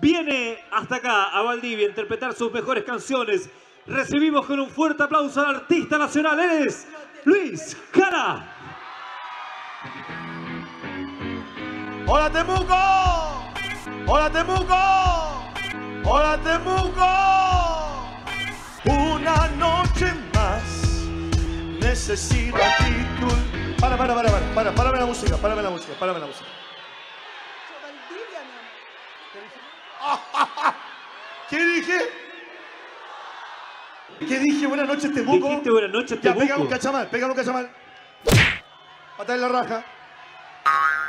viene hasta acá a Valdivia a interpretar sus mejores canciones. Recibimos con un fuerte aplauso al artista nacional, él es Luis Cara. ¡Hola Temuco! ¡Hola Temuco! ¡Hola Temuco! Una noche más necesito actitud. Para, para, para, para, para, párame la música, párame la música, párame la música. ¿Qué dije? ¿Qué dije? Buenas noches, Temuco. Dijiste buenas noches, Ya, Temuco. pégame un cachamal, pégame un cachamal. Patada en la raja.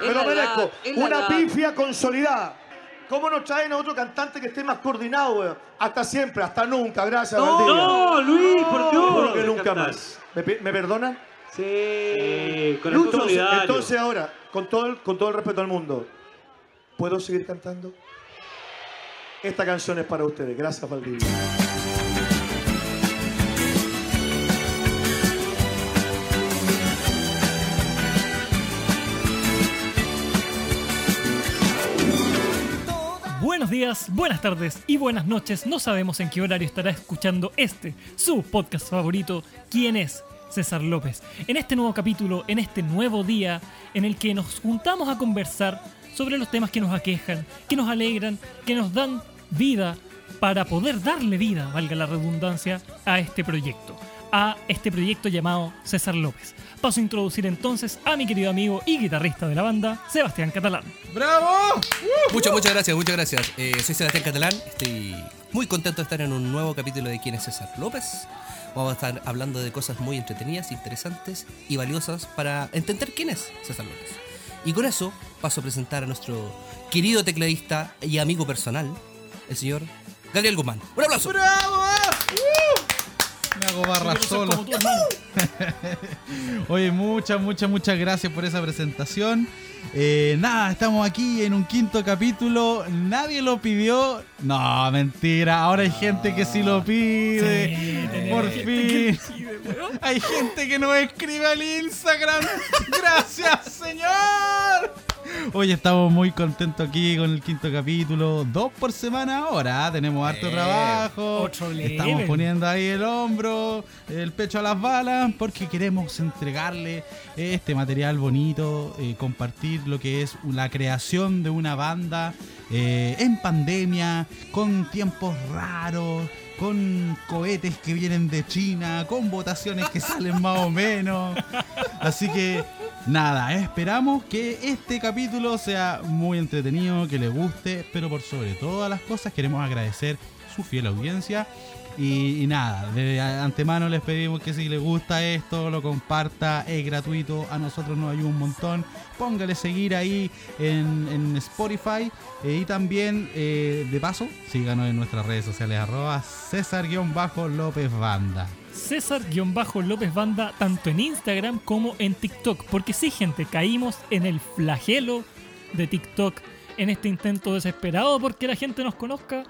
Me lo la merezco. Una pifia consolidada. ¿Cómo nos traen a otro cantante que esté más coordinado, weón? Hasta siempre, hasta nunca, gracias, No, Valdivia. No, Luis, por Dios. Juro que nunca Cantar. más. ¿Me, perdonan? Sí, con el Entonces, entonces ahora, con todo, el, con todo el respeto al mundo, ¿puedo seguir cantando? Esta canción es para ustedes. Gracias, Valdivia. Buenos días, buenas tardes y buenas noches. No sabemos en qué horario estará escuchando este, su podcast favorito, ¿Quién es? César López. En este nuevo capítulo, en este nuevo día, en el que nos juntamos a conversar sobre los temas que nos aquejan, que nos alegran, que nos dan vida para poder darle vida, valga la redundancia, a este proyecto. A este proyecto llamado César López. Paso a introducir entonces a mi querido amigo y guitarrista de la banda, Sebastián Catalán. ¡Bravo! Muchas, muchas gracias, muchas gracias. Eh, soy Sebastián Catalán, estoy muy contento de estar en un nuevo capítulo de quién es César López. Vamos a estar hablando de cosas muy entretenidas, interesantes y valiosas para entender quién es César López. Y con eso paso a presentar a nuestro querido tecladista y amigo personal, el señor Gabriel Guzmán. ¡Un aplauso! ¡Bravo! ¡Uh! Me hago barra solo. como. Oye, muchas, muchas, muchas gracias por esa presentación. Eh, nada, estamos aquí en un quinto capítulo. Nadie lo pidió. No, mentira. Ahora hay gente que sí lo pide. Sí, por fin. pide. Hay gente que nos escribe al Instagram. Gracias, señor. Hoy estamos muy contentos aquí con el quinto capítulo. Dos por semana ahora. ¿ah? Tenemos harto Eh, trabajo. otro level. Estamos poniendo ahí el hombro, el pecho a las balas, porque queremos entregarle este material bonito, eh, compartir lo que es la creación de una banda eh, en pandemia, con tiempos raros, con cohetes que vienen de China, con votaciones que salen más o menos. Así que nada, esperamos que este capítulo sea muy entretenido, que le guste, pero por sobre todas las cosas queremos agradecer su fiel audiencia. Y, y nada, de antemano les pedimos que si les gusta esto, lo comparta, es gratuito, a nosotros nos ayuda un montón. Póngale seguir ahí en, en Spotify eh, y también, eh, de paso, síganos en nuestras redes sociales, arroba César-López Banda. César-López Banda tanto en Instagram como en TikTok. Porque sí, gente, caímos en el flagelo de TikTok en este intento desesperado porque la gente nos conozca.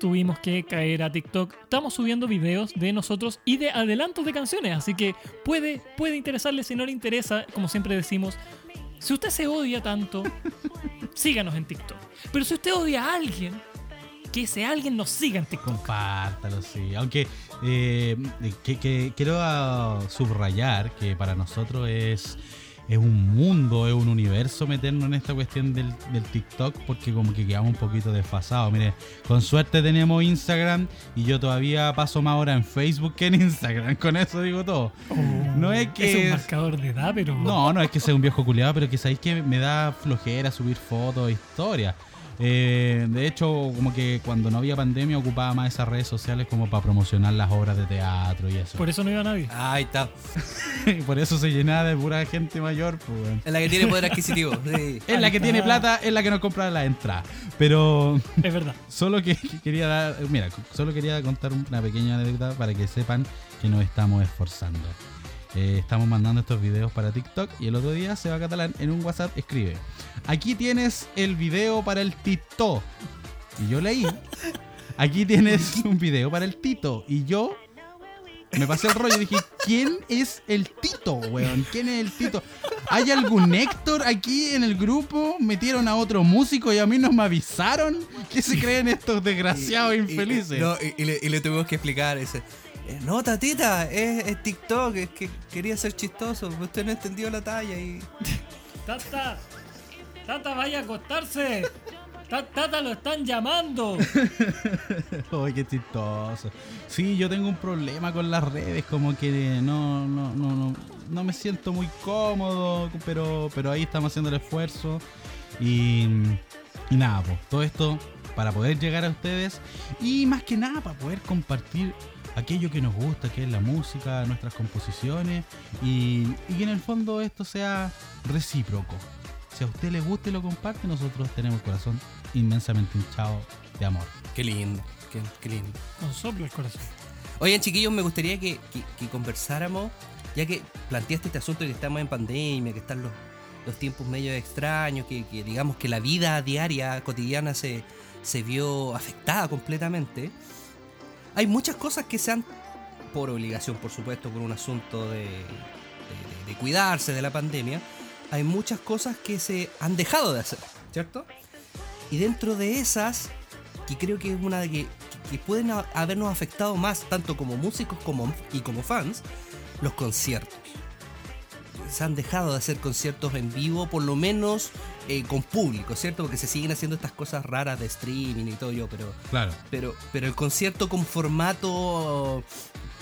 Tuvimos que caer a TikTok. Estamos subiendo videos de nosotros y de adelantos de canciones. Así que puede, puede interesarle si no le interesa. Como siempre decimos, si usted se odia tanto, síganos en TikTok. Pero si usted odia a alguien, que ese alguien nos siga en TikTok. Compártalo, sí. Aunque eh, que, que quiero ah, subrayar que para nosotros es, es un mundo, es un universo meternos en esta cuestión del, del TikTok porque como que quedamos un poquito desfasados. Mire, con suerte tenemos Instagram y yo todavía paso más horas en Facebook que en Instagram. Con eso digo todo. No es que... Es un marcador de edad, pero. No, no es que sea un viejo culiado, pero que sabéis que me da flojera subir fotos, historias. Eh, de hecho, como que cuando no había pandemia ocupaba más esas redes sociales como para promocionar las obras de teatro y eso. Por eso no iba nadie. Ahí está. Y por eso se llenaba de pura gente mayor. Pues. Es la que tiene poder adquisitivo. sí. Es la que tiene plata, es la que nos compra la entrada. Pero Es verdad. solo que que quería dar, mira, solo quería contar una pequeña anécdota para que sepan que nos estamos esforzando. Eh, estamos mandando estos videos para TikTok y el otro día Seba Catalán en un WhatsApp escribe, aquí tienes el video para el Tito. Y yo leí, aquí tienes un video para el Tito. Y yo me pasé el rollo y dije, ¿quién es el Tito, weón? ¿Quién es el Tito? ¿Hay algún Héctor aquí en el grupo? ¿Metieron a otro músico y a mí no me avisaron? ¿Qué se creen estos desgraciados Y- y- infelices? no, y, y le, y le tuvimos que explicar ese. Eh, No, tatita, es, es TikTok, es que quería ser chistoso, usted no entendió la talla y. Tata, Tata, vaya a acostarse. Ta- Tata, lo están llamando. Ay, qué chistoso. Sí, yo tengo un problema con las redes, como que no, no, no, no, no me siento muy cómodo, pero, pero ahí estamos haciendo el esfuerzo. Y, y nada, pues, todo esto para poder llegar a ustedes y más que nada para poder compartir aquello que nos gusta, que es la música, nuestras composiciones y, y que en el fondo esto sea recíproco. Si a usted le gusta y lo comparte, nosotros tenemos el corazón inmensamente hinchado de amor. Qué lindo, qué, qué lindo. Con soplo el corazón. Oigan, chiquillos, me gustaría que, que- que conversáramos, ya que planteaste este asunto de que estamos en pandemia, que están los, los tiempos medio extraños, que, que digamos que la vida diaria, cotidiana, se, se vio afectada completamente. Hay muchas cosas que se han, por obligación, por supuesto, por un asunto de, cuidarse de la pandemia, hay muchas cosas que se han dejado de hacer, ¿cierto? Y dentro de esas, que creo que es una de que, que pueden habernos afectado más, tanto como músicos como, y como fans, los conciertos. Se han dejado de hacer conciertos en vivo, por lo menos eh, con público, ¿cierto? Porque se siguen haciendo estas cosas raras de streaming y todo yo, pero, Claro. pero, pero el concierto con formato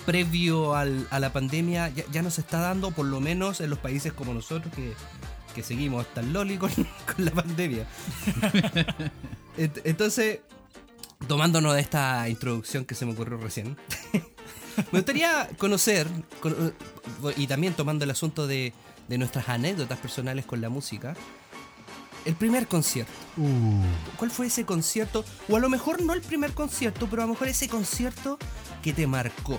previo al- a la pandemia ya, ya no se está dando, por lo menos en los países como nosotros que, que seguimos hasta el loli con, con la pandemia. Ent- Entonces, tomándonos de esta introducción que se me ocurrió recién, me gustaría conocer, con- y también tomando el asunto de, de nuestras anécdotas personales con la música, el primer concierto. Uh, ¿Cuál fue ese concierto? O a lo mejor no el primer concierto, pero a lo mejor ese concierto que te marcó.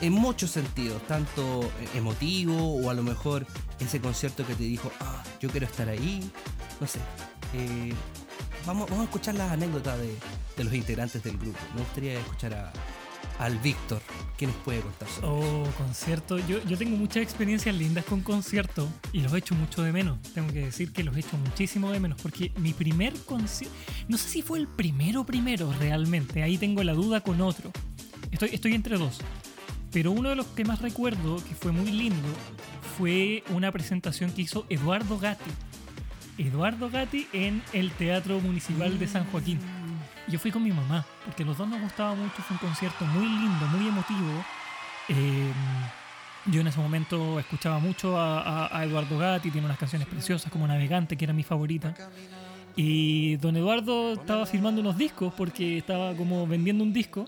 En muchos sentidos, tanto emotivo o a lo mejor ese concierto que te dijo, ah, yo quiero estar ahí. No sé. Eh, vamos, vamos a escuchar las anécdotas de, de los integrantes del grupo. Me gustaría escuchar a, al Víctor. ¿Qué nos puede contar sobre eso? Oh, concierto. Yo, yo tengo muchas experiencias lindas con conciertos y los echo mucho de menos. Tengo que decir que los echo muchísimo de menos porque mi primer concierto, no sé si fue el primero primero realmente, ahí tengo la duda con otro. Estoy, estoy entre dos. Pero uno de los que más recuerdo, que fue muy lindo, fue una presentación que hizo Eduardo Gatti. Eduardo Gatti en el Teatro Municipal de San Joaquín. Yo fui con mi mamá, porque los dos nos gustaba mucho, fue un concierto muy lindo, muy emotivo. Eh, yo en ese momento escuchaba mucho a, Eduardo Gatti, tiene unas canciones preciosas como Navegante, que era mi favorita. Y don Eduardo estaba firmando unos discos porque estaba como vendiendo un disco.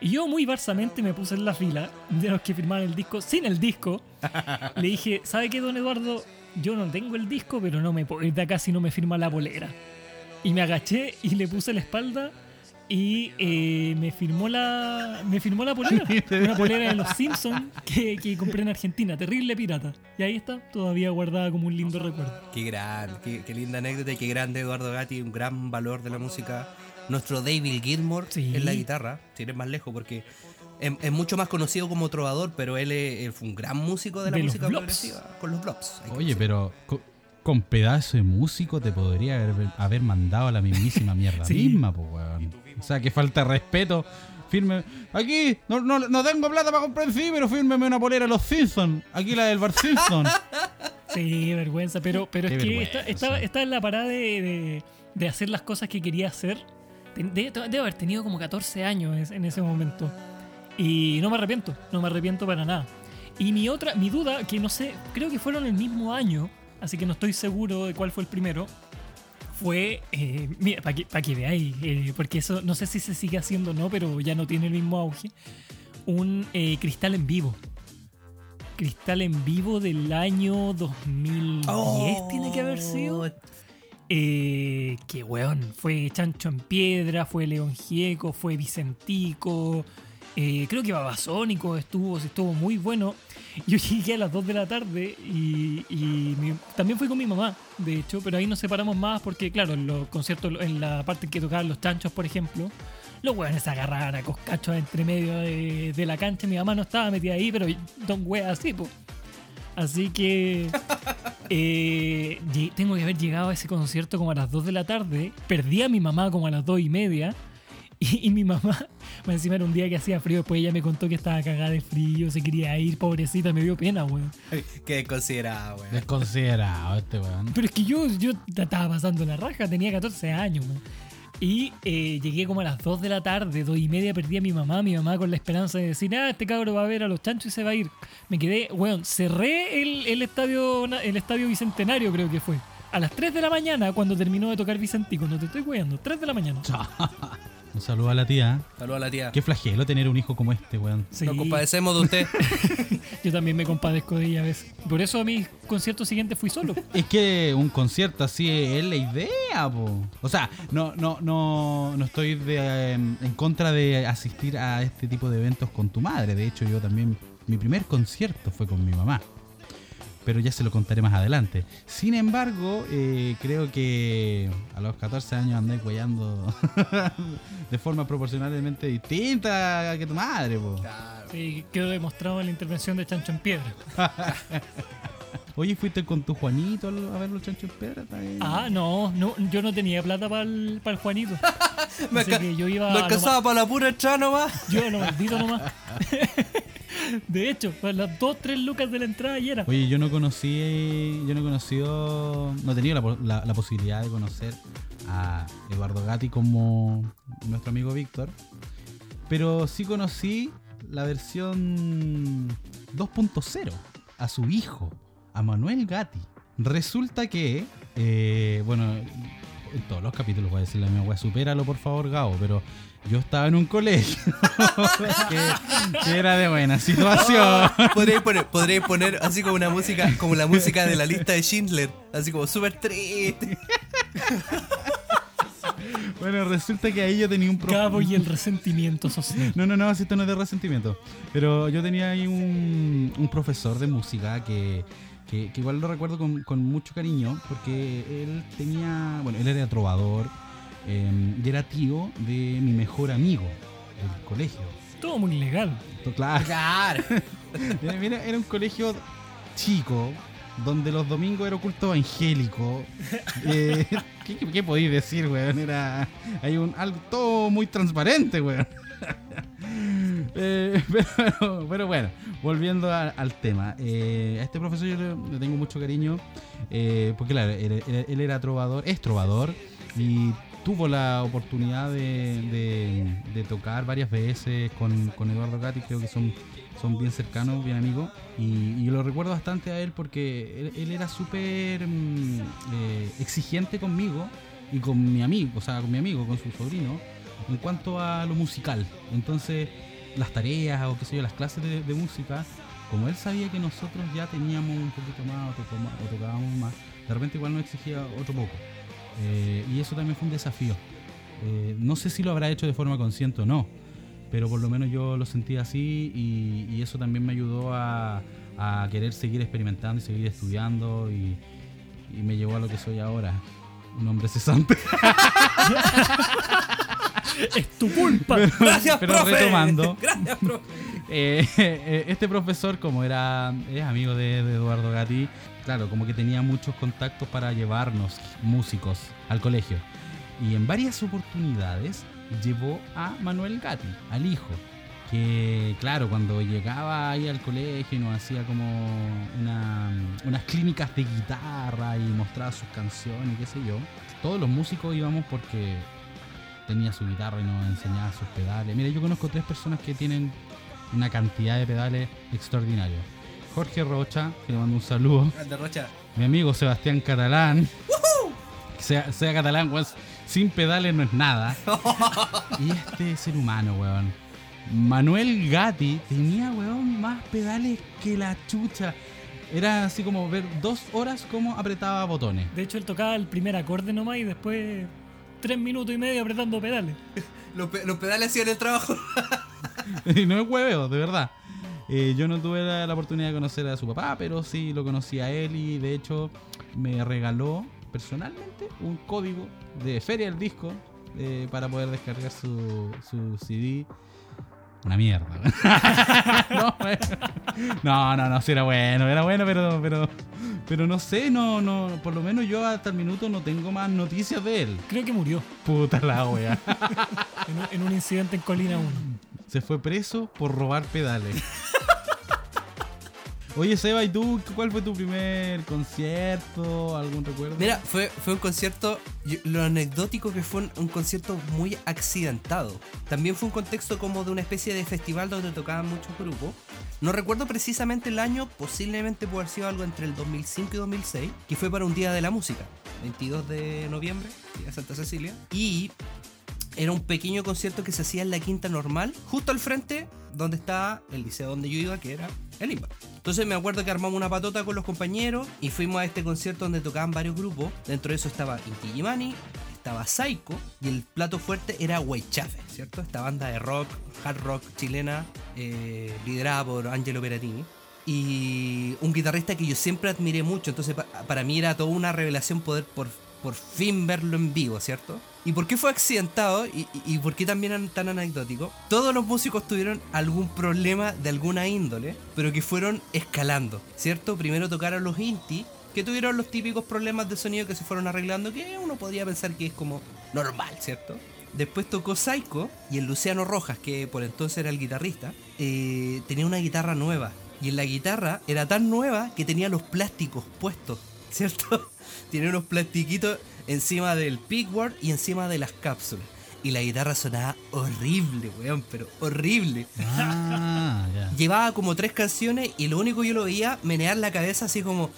Y yo muy barsamente me puse en la fila de los que firmaban el disco sin el disco. Le dije, ¿sabe qué, don Eduardo? Yo no tengo el disco, pero no me de acá si no me firma la polera. Y me agaché y le puse la espalda y eh, me firmó la me firmó la polera. Una polera de los Simpsons que, que compré en Argentina, terrible pirata. Y ahí está, todavía guardada como un lindo recuerdo. Qué gran, qué, qué linda anécdota y qué grande Eduardo Gatti, un gran valor de la música. Nuestro David Gilmour Sí. en la guitarra, si eres más lejos, porque es, es mucho más conocido como trovador, pero él, es- él fue un gran músico de la De los música Blobs. progresiva con los Blobs. oye, pero con, pedazo de músico te podría haber, haber mandado a la mismísima mierda Sí. misma, pues, weón. O sea, que falta de respeto. Firme. Aquí, no, no, no tengo plata para comprar sí, pero fírmeme una polera de los Simpsons. Aquí la del Bar Simpson. Sí, vergüenza, pero, pero Qué es que está, está, está en la parada de, de- de hacer las cosas que quería hacer. Ten- de- Debe, haber tenido como 14 años en ese momento. Y no me arrepiento, no me arrepiento para nada. Y mi otra, mi duda, que no sé, creo que fueron el mismo año, así que no estoy seguro de cuál fue el primero, fue, eh, mira, para que, pa' que veáis, eh, porque eso no sé si se sigue haciendo o no, pero ya no tiene el mismo auge, un eh, cristal en vivo. Cristal en vivo del año 2010 Oh, tiene que haber sido. Eh, que weón, fue Chancho en Piedra, fue León Gieco, fue Vicentico, eh, creo que Babasónico estuvo, estuvo muy bueno. Yo llegué a las 2 de la tarde y, y mi- también fui con mi mamá, de hecho, pero ahí nos separamos más porque, claro, en los conciertos, en la parte que tocaban los chanchos, por ejemplo, los weones se agarraban a coscachos entre medio de, de la cancha. Mi mamá no estaba metida ahí, pero don wea así, pues. Así que eh, tengo que haber llegado a ese concierto como a las 2 de la tarde. Perdí a mi mamá como a las 2 y media. Y, y mi mamá, más encima era un día que hacía frío, después ella me contó que estaba cagada de frío, se quería ir, pobrecita, me dio pena, weón. Qué desconsiderado, weón. Desconsiderado este weón. Pero es que yo, yo estaba pasando la raja, tenía 14 años, weón. Y eh, llegué como a las 2 de la tarde, 2 y media, perdí a mi mamá, mi mamá con la esperanza de decir, ah, este cabro va a ver a los chanchos y se va a ir. Me quedé, weón, cerré el, el estadio el estadio Bicentenario, creo que fue. A las 3 de la mañana, cuando terminó de tocar Vicentico, no te estoy weando, 3 de la mañana. Un saludo a la tía. Saludos a la tía. Qué flagelo tener un hijo como este, weón. Sí, Nos compadecemos de usted. yo también me compadezco de ella a veces. Por eso a mis conciertos siguientes fui solo. Es que un concierto así es la idea, po. O sea, no, no, no, no estoy de, eh, en contra de asistir a este tipo de eventos con tu madre. De hecho, yo también, mi primer concierto fue con mi mamá. Pero ya se lo contaré más adelante. Sin embargo, eh, creo que a los 14 años andé cuellando de forma proporcionalmente distinta que tu madre, po. Sí, quedó demostrado en la intervención de Chancho en Piedra. Oye, ¿fuiste con tu Juanito a ver los chanchos en piedra? Ah, no, no, yo no tenía plata para el, Juanito. Me, Así que yo iba me a lo alcanzaba para la pura entrada nomás. Yo no maldito nomás. De hecho, las dos, tres lucas de la entrada y era. Oye, yo no conocí, yo no he conocido, no he tenido la, po- la- la posibilidad de conocer a Eduardo Gatti como nuestro amigo Víctor, pero sí conocí la versión 2.0 a su hijo, a Manuel Gatti. Resulta que, eh, bueno, en todos los capítulos voy a decirle a mi abuela, supéralo por favor, Gabo, pero yo estaba en un colegio que, que era de buena situación. Podríais poner, podríais poner así como una música, como la música de la lista de Schindler. Así como súper triste. Bueno, resulta que ahí yo tenía un profe- Cabo y el resentimiento social. No, no, no, si esto no es de resentimiento. Pero yo tenía ahí un, un profesor de música que, que, que igual lo recuerdo con, con mucho cariño porque él tenía, bueno, él era trovador eh, y era tío de mi mejor amigo del colegio. Todo muy legal. To- Claro. Claro. Era un colegio chico donde los domingos era culto evangélico. Eh, ¿qué, qué, qué podéis decir, weón? Era hay un algo todo muy transparente, weón. Eh, pero, pero bueno, volviendo a- al tema. Eh, a este profesor yo le, le tengo mucho cariño eh, porque claro, él, él- él era trovador, es trovador y tuvo la oportunidad de, de- tocar varias veces con, con Eduardo Gatti, creo que son, son bien cercanos, bien amigos. Y, lo recuerdo bastante a él porque él, era súper mm, eh, exigente conmigo y con mi amigo, o sea, con mi amigo, con su sobrino, en cuanto a lo musical. Entonces, las tareas o qué sé yo, las clases de, música, como él sabía que nosotros ya teníamos un poquito más o, o tocábamos más, de repente igual nos exigía otro poco. Eh, y eso también fue un desafío. Eh, no sé si lo habrá hecho de forma consciente o no, pero por lo menos yo lo sentí así y, y eso también me ayudó a, a querer seguir experimentando y seguir estudiando y, y me llevó a lo que soy ahora, un hombre cesante. Es tu culpa. Gracias, Pero profe. retomando. Gracias, profe. Eh, eh, este profesor, como era es amigo de, de Eduardo Gatti, claro, como que tenía muchos contactos para llevarnos músicos al colegio. Y en varias oportunidades llevó a Manuel Gatti, al hijo. Que, claro, cuando llegaba ahí al colegio nos hacía como una- unas clínicas de guitarra y mostraba sus canciones y qué sé yo, todos los músicos íbamos porque tenía su guitarra y nos enseñaba sus pedales. Mira, yo conozco tres personas que tienen una cantidad de pedales extraordinarios. Jorge Rocha, que le mando un saludo. Ande, Rocha. Mi amigo Sebastián Catalán. Sea, sea catalán, weón. Sin pedales no es nada. y este ser humano, weón. Manuel Gatti tenía, weón, más pedales que la chucha. Era así como ver dos horas cómo apretaba botones. De hecho, él tocaba el primer acorde nomás y después tres minutos y medio apretando pedales. Los, pe- los pedales hacían el trabajo. Y no es hueveo, de verdad. Eh, yo no tuve la, la oportunidad de conocer a su papá, pero sí lo conocí a él y de hecho me regaló personalmente un código de Feria del Disco eh, para poder descargar su, su CD. Una mierda. no, bueno. no, no, no, sí era bueno, era bueno, pero, pero, Pero no sé, no, no, por lo menos yo hasta el minuto no tengo más noticias de él. Creo que murió Puta la wea. en un, en un incidente en Colina 1. Se fue preso por robar pedales. Oye, Seba, ¿y tú cuál fue tu primer concierto? ¿Algún recuerdo? Mira, fue, fue un concierto, lo anecdótico que fue un, concierto muy accidentado. También fue un contexto como de una especie de festival donde tocaban muchos grupos. No recuerdo precisamente el año, posiblemente puede haber sido algo entre el 2005 y 2006, que fue para un Día de la Música, 22 de noviembre, Día Santa Cecilia. Y era un pequeño concierto que se hacía en la quinta normal, justo al frente donde estaba el liceo donde yo iba, que era el IMBA. Entonces me acuerdo que armamos una patota con los compañeros y fuimos a este concierto donde tocaban varios grupos. Dentro de eso estaba Inti Illimani, estaba Psycho y el plato fuerte era Weichafe, ¿cierto? Esta banda de rock, hard rock chilena, eh, liderada por Angelo Peratini. Y un guitarrista que yo siempre admiré mucho, entonces pa- para mí era toda una revelación poder por, por fin verlo en vivo, ¿cierto? ¿Y por qué fue accidentado? ¿Y, por qué también tan anecdótico? Todos los músicos tuvieron algún problema de alguna índole, pero que fueron escalando, ¿cierto? Primero tocaron los Inti, que tuvieron los típicos problemas de sonido que se fueron arreglando, que uno podría pensar que es como normal, ¿cierto? Después tocó Psycho y el Luciano Rojas, que por entonces era el guitarrista, eh, tenía una guitarra nueva. Y en la guitarra era tan nueva que tenía los plásticos puestos, ¿cierto? Tiene unos plastiquitos encima del pickboard y encima de las cápsulas. Y la guitarra sonaba horrible, weón, pero horrible. Ah. Llevaba como tres canciones y lo único que yo lo veía menear la cabeza así como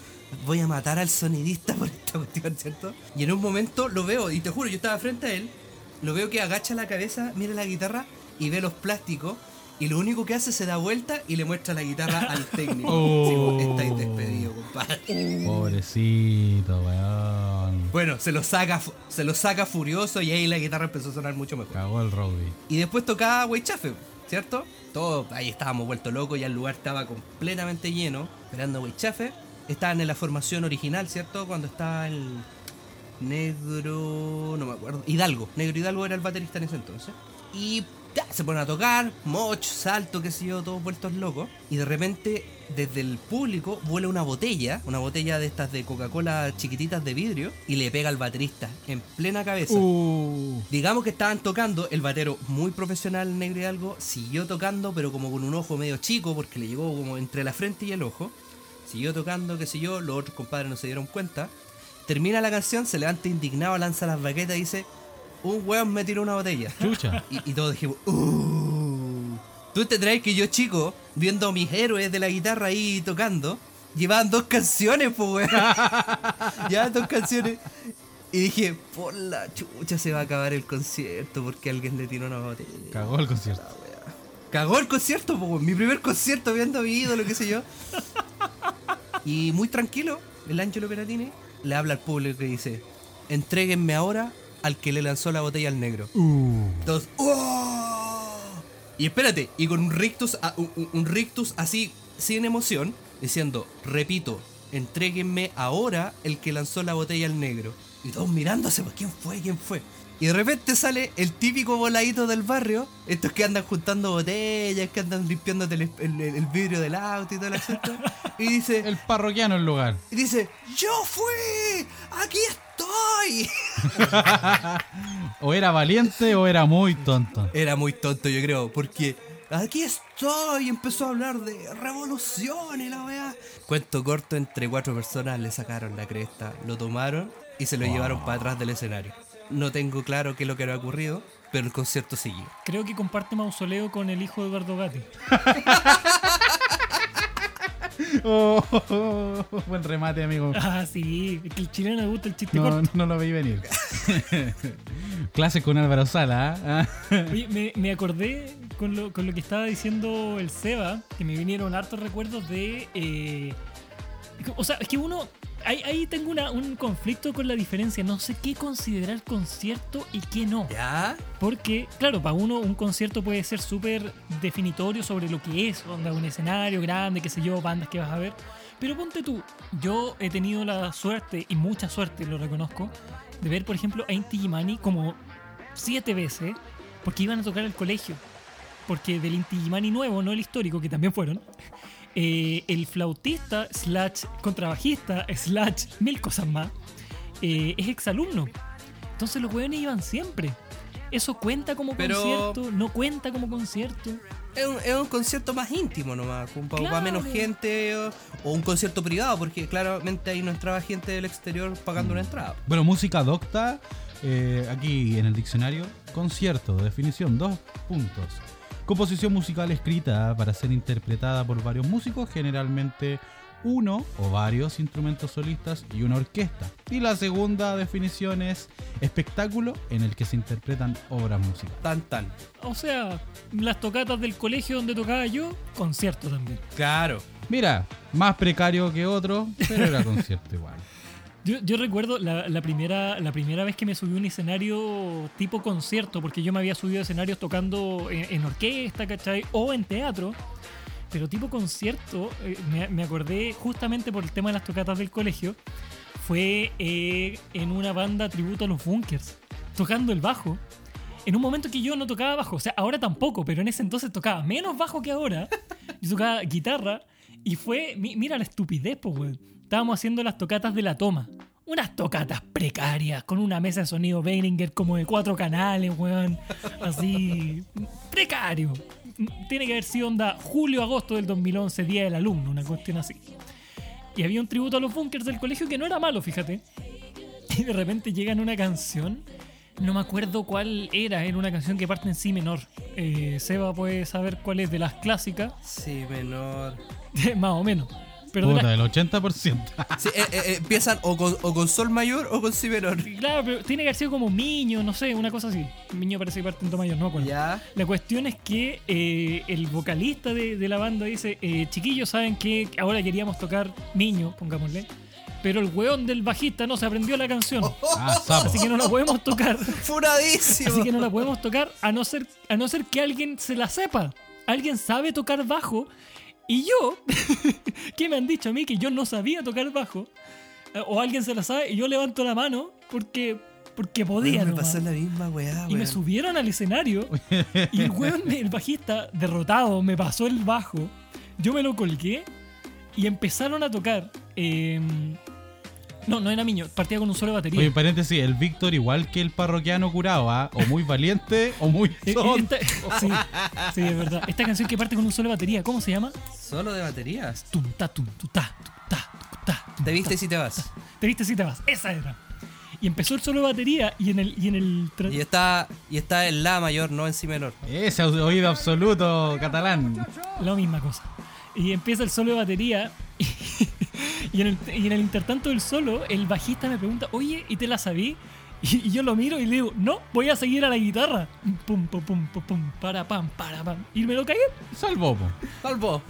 voy a matar al sonidista por esta cuestión, ¿cierto? Y en un momento lo veo, y te juro, yo estaba frente a él, lo veo que agacha la cabeza, mira la guitarra y ve los plásticos. Y lo único que hace es se da vuelta y le muestra la guitarra al técnico. Oh. Como, estáis despedido, compadre. Pobrecito, weón. Bueno, se lo saca se lo saca furioso y ahí la guitarra empezó a sonar mucho mejor. Cagó el Robbie. Y después tocaba Weichafe, ¿cierto? Todos ahí estábamos vueltos locos, ya el lugar estaba completamente lleno, esperando a Weichafe. Estaban en la formación original, ¿cierto? Cuando estaba el Negro. no me acuerdo. Hidalgo. Negro Hidalgo era el baterista en ese entonces. Y ya, se ponen a tocar, moch, salto, qué sé yo, todos vueltos locos. Y de repente, desde el público, vuela una botella, una botella de estas de Coca-Cola chiquititas de vidrio, y le pega al baterista en plena cabeza. Uh, Digamos que estaban tocando, el batero muy profesional, negro y algo, siguió tocando, pero como con un ojo medio chico, porque le llegó como entre la frente y el ojo. Siguió tocando, qué sé yo, los otros compadres no se dieron cuenta. Termina la canción, se levanta indignado, lanza las baquetas y dice: Un weón me tiró una botella. chucha. Y, y todos dijimos, "Uh". Tú te traes que yo, chico, viendo a mis héroes de la guitarra ahí tocando, llevaban dos canciones, pues, weón. llevaban dos canciones. Y dije, por la chucha se va a acabar el concierto porque alguien le tiró una botella. Cagó el concierto. Cagó el concierto, pues, mi primer concierto viendo a mi ídolo, qué sé yo. Y muy tranquilo, el Angelo Peratini le habla al público y dice, entréguenme ahora al que le lanzó la botella al negro. Uh, Todos, "Oh". Y espérate, y con un rictus, un- un rictus así, sin emoción, diciendo, repito, entréguenme ahora el que lanzó la botella al negro. Y todos mirándose, pues, ¿quién fue? ¿Quién fue? Y de repente sale el típico voladito del barrio, estos que andan juntando botellas, que andan limpiando el, el- el vidrio del auto y todo el asunto. Y dice, el parroquiano el lugar. y dice, yo fui, aquí estoy. O era valiente o era muy tonto. Era muy tonto, yo creo, porque aquí estoy, empezó a hablar de revolución y la weá. Cuento corto, entre cuatro personas le sacaron la cresta, lo tomaron y se lo llevaron para atrás del escenario. No tengo claro qué es lo que había ocurrido, pero el concierto siguió. Creo que comparte mausoleo con el hijo de Eduardo Gatti. Oh, buen remate, amigo. Ah, sí, es que el chileno le gusta el chiste No, corto. no lo veí venir. Clase con Álvaro Sala. ¿ah? Oye, me, me acordé con lo, con lo que estaba diciendo el Seba, que me vinieron hartos recuerdos de... eh, o sea, es que uno... Ahí, ahí tengo una- un conflicto con la diferencia. No sé qué considerar concierto y qué no. ¿Ya? Porque, claro, para uno un concierto puede ser súper definitorio sobre lo que es, onda, un escenario grande, qué sé yo, bandas que vas a ver. Pero ponte tú, yo he tenido la suerte, y mucha suerte, lo reconozco, de ver, por ejemplo, a Inti Illimani como siete veces, porque iban a tocar al colegio. Porque del Inti Illimani nuevo, no el histórico, que también fueron, eh, el flautista, slash contrabajista, slash mil cosas más, eh, es exalumno. Entonces los weones iban siempre. ¿Eso cuenta como Pero- concierto? ¿No cuenta como concierto? Es un, es un concierto más íntimo nomás, con Claro. menos gente o, o un concierto privado, porque claramente ahí no entraba gente del exterior pagando una entrada. Bueno, música docta, eh, aquí en el diccionario, concierto, definición, dos puntos. Composición musical escrita para ser interpretada por varios músicos, generalmente uno o varios instrumentos solistas y una orquesta. Y la segunda definición es espectáculo en el que se interpretan obras musicales. Tan tan. O sea, las tocatas del colegio donde tocaba yo, concierto también. Claro. Mira, más precario que otro, pero era concierto igual. Yo, recuerdo la, la primera, la primera vez que me subí un escenario tipo concierto, porque yo me había subido escenarios tocando en, orquesta, ¿cachai? O en teatro. Pero tipo concierto, eh, me, me acordé justamente por el tema de las tocatas del colegio, fue eh, en una banda tributo a los Bunkers, tocando el bajo. En un momento que yo no tocaba bajo, o sea, ahora tampoco, pero en ese entonces tocaba menos bajo que ahora. Yo tocaba guitarra y fue, mi- mira la estupidez, pues, weón. Estábamos haciendo las tocatas de la toma. Unas tocatas precarias, con una mesa de sonido Behringer como de cuatro canales, weón. Así, precario. Tiene que haber sido onda julio-agosto del 2011, Día del Alumno, una cuestión así. Y había un tributo a los bunkers del colegio que no era malo, fíjate. Y de repente llega en una canción, no me acuerdo cuál era, era una canción que parte en si menor. Eh, Seba puede saber cuál es de las clásicas, Sí, menor. más o menos. Pero de Puta, las- el 80%. Sí, eh, eh, empiezan o con, o con sol mayor o con si menor. claro, pero tiene que haber sido como Miño, no sé, una cosa así. Miño parece que parte en do mayor, no acuerdo. Ya. La cuestión es que eh, el vocalista de, de la banda dice, eh, chiquillos, ¿saben que Ahora queríamos tocar Miño, pongámosle. Pero el weón del bajista no se aprendió la canción. Ah. Así que no la podemos tocar. Furadísimo. Así que no la podemos tocar a no ser, a no ser que alguien se la sepa. Alguien sabe tocar bajo. Y yo, que me han dicho a mí que yo no sabía tocar bajo, eh, o alguien se la sabe y yo levanto la mano porque, porque podía. me pasó la misma weá, Y me subieron al escenario y el weón, el bajista, derrotado, me pasó el bajo. Yo me lo colgué y empezaron a tocar. eh, no, no era Miño, partía con un solo de batería. Oye, paréntesis, el Víctor igual que el parroquiano curado, ¿ah? O muy valiente o muy tonto. esta- sí, sí, es verdad. Esta canción que parte con un solo de batería, ¿cómo se llama? Solo de baterías. Tum, ta, tum, tu, ta, tu, ta, tu, ta, tum, Te viste ta, si te vas. Te viste si te vas. Esa era. Y empezó el solo de batería y en el. Y en el Y está, y está en la mayor, no en si menor. Ese oído absoluto catalán. La misma cosa. Y empieza el solo de batería. Y, en, el, y en el intertanto del solo, el bajista me pregunta, oye, ¿y te la sabí? Y, y yo lo miro y le digo, no, voy a seguir a la guitarra. Pum, pum, pum, pum, pum, para, pam, para, pam. Y me lo cagué. Salvo, po. Salvo.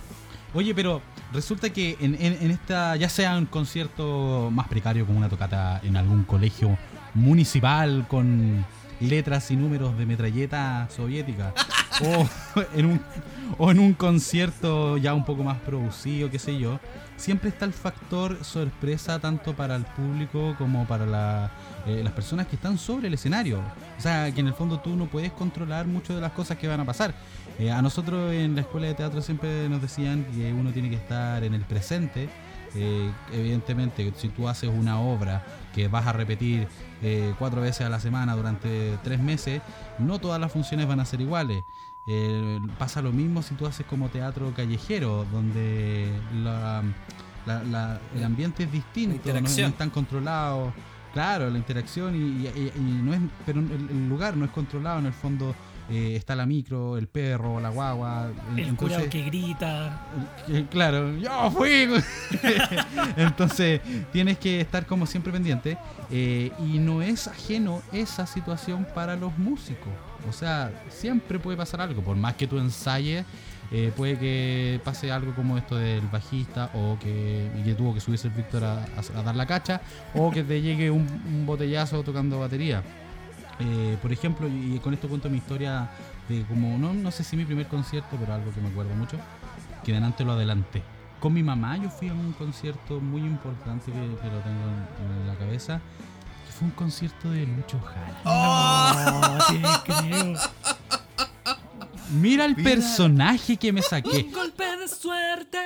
Oye, pero resulta que en, en- en esta, ya sea un concierto más precario como una tocata en algún colegio municipal con letras y números de metralleta soviética, o, en un, o en un concierto ya un poco más producido, qué sé yo, siempre está el factor sorpresa tanto para el público como para eh, las personas que están sobre el escenario. O sea, que en el fondo tú no puedes controlar mucho de las cosas que van a pasar. Eh, a nosotros en la escuela de teatro siempre nos decían que uno tiene que estar en el presente. Eh, evidentemente, si tú haces una obra que vas a repetir eh, cuatro veces a la semana durante tres meses, no todas las funciones van a ser iguales. Eh, pasa lo mismo si tú haces como teatro callejero, donde la- la- la- el ambiente es distinto, no, no están controlados. Claro, la interacción y, y- y no es, pero el lugar no es controlado. En el fondo eh, está la micro, el perro, la guagua. El entonces- curado que grita. eh, Claro, yo fui. Entonces tienes que estar como siempre pendiente. eh, y no es ajeno esa situación para los músicos. O sea, siempre puede pasar algo. Por más que tú ensayes, eh, puede que pase algo como esto del bajista o que, que tuvo que subirse el Víctor a, a- a dar la cacha o que te llegue un, un botellazo tocando batería. Eh, por ejemplo, y con esto cuento mi historia de como, no, no sé si mi primer concierto, pero algo que me acuerdo mucho, que delante lo adelanté. Con mi mamá yo fui a un concierto muy importante que, lo tengo en, la cabeza, fue un concierto de Lucho Jara. Creo. Mira el personaje que me saqué. Golpe de suerte.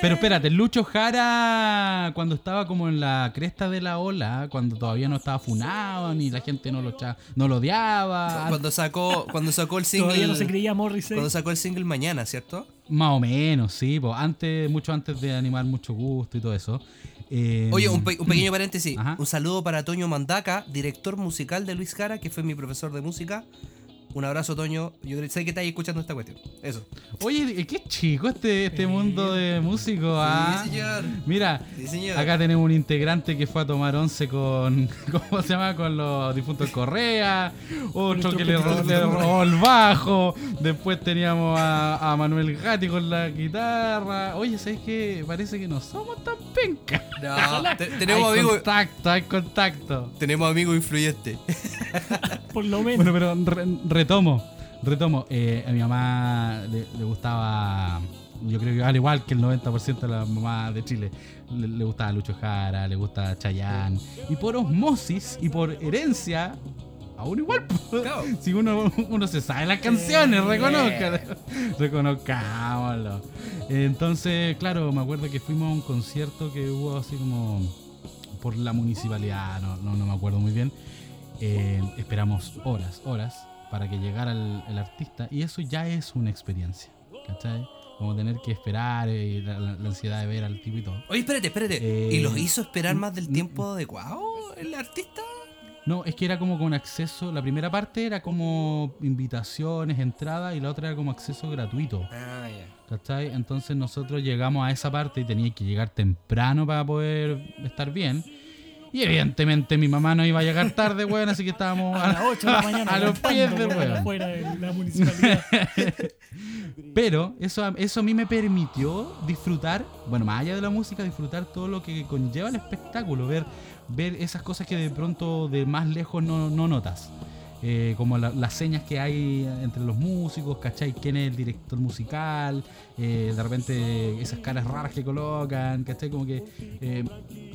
Pero espérate, Lucho Jara, cuando estaba como en la cresta de la ola, cuando todavía no estaba funado, ni la gente no lo, no lo odiaba, Cuando sacó, cuando sacó el single. Todavía no se creía Morrissey. Cuando sacó el single mañana, ¿cierto? más o menos, sí, pues, antes, mucho antes de animar mucho gusto y todo eso. Eh, Oye, un, pe- un pequeño paréntesis. Ajá. Un saludo para Toño Mandaca, director musical de Luis Jara, que fue mi profesor de música. Un abrazo, Toño. Yo sé que estáis escuchando esta cuestión. Eso. Oye, qué chico este, este mundo de músicos, ¿ah? Sí, señor. Mira, Sí, señor. acá tenemos un integrante que fue a tomar once con, ¿cómo se llama? Con los difuntos Correa, otro que le, ro- le robó el bajo, después teníamos a, a Manuel Gatti con la guitarra. Oye, ¿sabes qué? Parece que no somos tan pencas. No, te- tenemos hay amigos. contacto, hay contacto. Tenemos amigos influyentes. Por lo menos. Bueno, pero re- retomo, retomo. Eh, a mi mamá le, le gustaba, yo creo que al igual que el 90% de las mamás de Chile, le, le gustaba Lucho Jara, le gusta Chayanne. Y por osmosis y por herencia, aún igual. pues, Claro. Si uno, uno se sabe las canciones, Eh. reconozca, reconozcámoslo. Entonces, claro, me acuerdo que fuimos a un concierto que hubo así como por la municipalidad, no, no, no me acuerdo muy bien. Eh, esperamos horas, horas para que llegara el, el artista y eso ya es una experiencia, ¿cachai? Como tener que esperar y la, la- la ansiedad de ver al tipo y todo. Oye, espérate, espérate. Eh, ¿Y los hizo esperar más del tiempo adecuado el artista? No, es que era como con acceso, la primera parte era como invitaciones, entrada y la otra era como acceso gratuito, Ah, ya. ¿cachai? Entonces nosotros llegamos a esa parte y tenía que llegar temprano para poder estar bien. Y evidentemente mi mamá no iba a llegar tarde, weón, así que estábamos a las 8 de la mañana. a los pies del weón, afuera de la municipalidad. Pero eso, eso a mí me permitió disfrutar, bueno, más allá de la música, disfrutar todo lo que conlleva el espectáculo, ver, ver esas cosas que de pronto de más lejos no, no notas. Eh, como la- las señas que hay entre los músicos, ¿cachai? ¿Quién es el director musical? Eh, de repente esas caras raras que colocan, ¿cachai? Como que eh,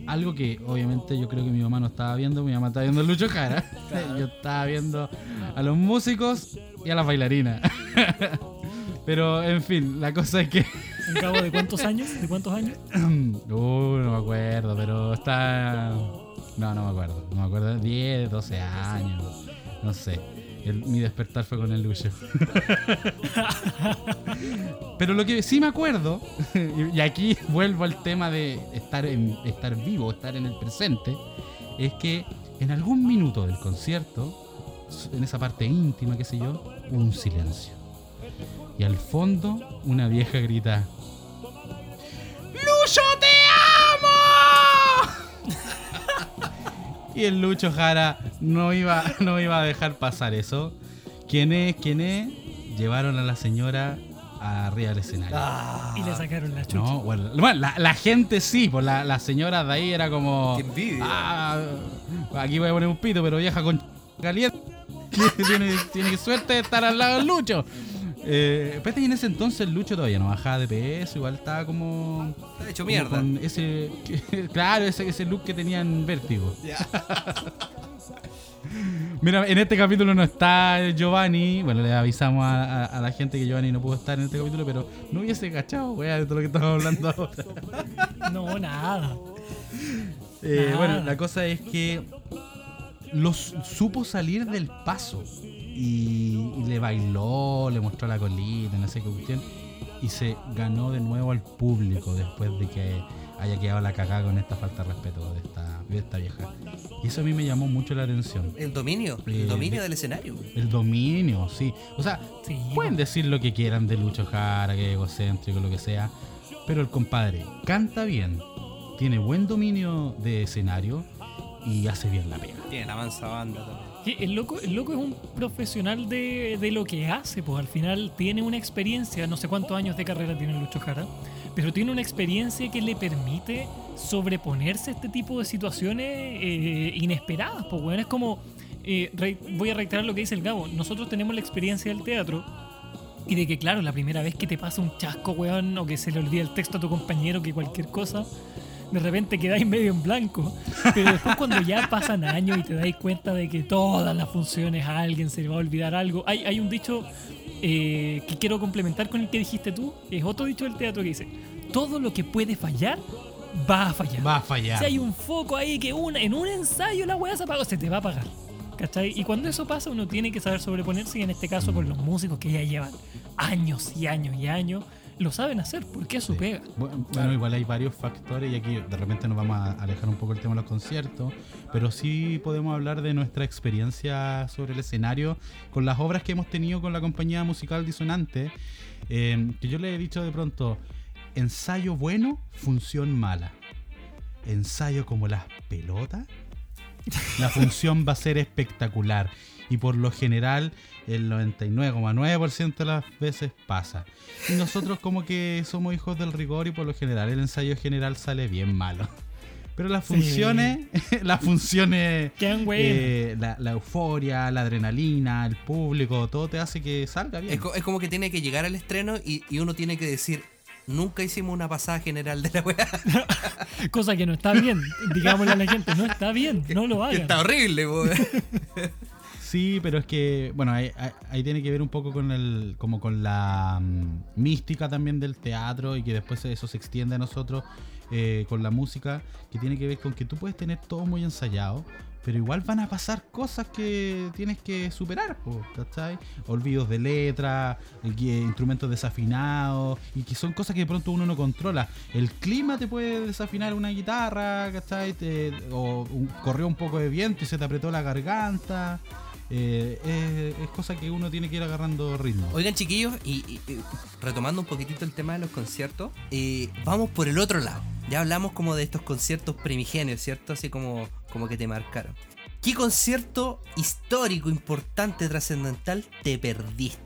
algo que obviamente yo creo que mi mamá no estaba viendo, mi mamá estaba viendo a Lucho Jara. Yo estaba viendo a los músicos y a las bailarinas. Pero en fin, la cosa es que ¿Un cabo de cuántos años? ¿De cuántos años? Uh, no me acuerdo, pero está. No, no me acuerdo. No me acuerdo. 10, 12 años. No sé. Mi despertar fue con el Lucho. pero lo que sí me acuerdo, y y aquí vuelvo al tema de estar, en, estar vivo, estar en el presente, es que en algún minuto del concierto, en esa parte íntima, qué sé yo, hubo un silencio. Y al fondo, una vieja grita: ¡Lucho, te amo! y el Lucho Jara no iba, no iba a dejar pasar eso. ¿Quién es? ¿Quién es? Llevaron a la señora arriba del escenario. Y le sacaron la chucha. No, bueno, bueno, la, la gente sí, pues la, la señora de ahí era como. Qué envidia. "Ah, aquí voy a poner un pito, pero vieja con caliente. tiene, tiene suerte de estar al lado del Lucho. Eh, espérate, y en ese entonces el Lucho todavía no bajaba de peso, igual estaba como. Está hecho como mierda. con ese, claro, ese, ese look que tenía en vértigo. Mira, en este capítulo no está Giovanni. Bueno, le avisamos a, a- a la gente que Giovanni no pudo estar en este capítulo, pero no hubiese cachado, wea, de todo lo que estamos hablando ahora. No, nada. Eh, Nada. bueno, la cosa es que los supo salir del paso y, y le bailó, le mostró la colita, no sé qué cuestión, y se ganó de nuevo al público después de que haya quedado la cagada con esta falta de respeto de esta, de esta vieja. Y eso a mí me llamó mucho la atención. El dominio. Eh, El dominio de- del escenario. El dominio, sí. O sea, Sí, pueden decir lo que quieran de Lucho Jara, que es egocéntrico, lo que sea, pero el compadre canta bien, tiene buen dominio de escenario y hace bien la pega. Tiene la mansa banda también. El loco, el loco es un profesional de, de lo que hace, pues al final tiene una experiencia, no sé cuántos años de carrera tiene Lucho Jara, pero tiene una experiencia que le permite sobreponerse a este tipo de situaciones eh, inesperadas, pues bueno, es como, eh, voy a reiterar lo que dice el Gabo, nosotros tenemos la experiencia del teatro y de que claro, la primera vez que te pasa un chasco, weón, o que se le olvida el texto a tu compañero, que cualquier cosa, de repente quedáis medio en blanco. Pero después cuando ya pasan años y te dais cuenta de que todas las funciones a alguien se le va a olvidar algo. Hay, hay un dicho eh, que quiero complementar con el que dijiste tú, es otro dicho del teatro que dice, todo lo que puede fallar, va a fallar. Va a fallar. Si hay un foco ahí que una, en un ensayo la weá se apagó, se te va a apagar. ¿Cachai? Y cuando eso pasa, uno tiene que saber sobreponerse, y en este caso con los músicos que ya llevan años y años y años, lo saben hacer, porque es su pega. Bu- Bueno, igual hay varios factores y aquí de repente nos vamos a alejar un poco el tema de los conciertos, pero sí podemos hablar de nuestra experiencia sobre el escenario con las obras que hemos tenido con la compañía musical Disonante, eh, que yo le he dicho de pronto, ensayo bueno, función mala. Ensayo como las pelotas, la función va a ser espectacular y por lo general el 99,9% de las veces pasa. Y nosotros como que somos hijos del rigor y por lo general el ensayo general sale bien malo. Pero las Sí. funciones, las funciones, eh, la, la euforia, la adrenalina, el público, todo te hace que salga bien. Es, co- es como que tiene que llegar al estreno y, y uno tiene que decir, nunca hicimos una pasada general de la weá. Cosa que no está bien, digámosle a la gente, no está bien, no lo hagan. está horrible, weón. Sí, pero es que, bueno, ahí, tiene que ver un poco con el, como con la mm, mística también del teatro y que después eso se extiende a nosotros eh, con la música, que tiene que ver con que tú puedes tener todo muy ensayado, pero igual van a pasar cosas que tienes que superar, ¿cachai? Olvidos de letra, instrumentos desafinados, y que son cosas que de pronto uno no controla. El clima te puede desafinar una guitarra, ¿cachai? Te- o corrió un poco de viento y se te apretó la garganta. Eh, es, es cosa que uno tiene que ir agarrando ritmo. Oigan, chiquillos, y, y- y retomando un poquitito el tema de los conciertos, eh, vamos por el otro lado. Ya hablamos como de estos conciertos primigenios, ¿cierto? Así como, como que te marcaron. ¿Qué concierto histórico, importante, trascendental te perdiste?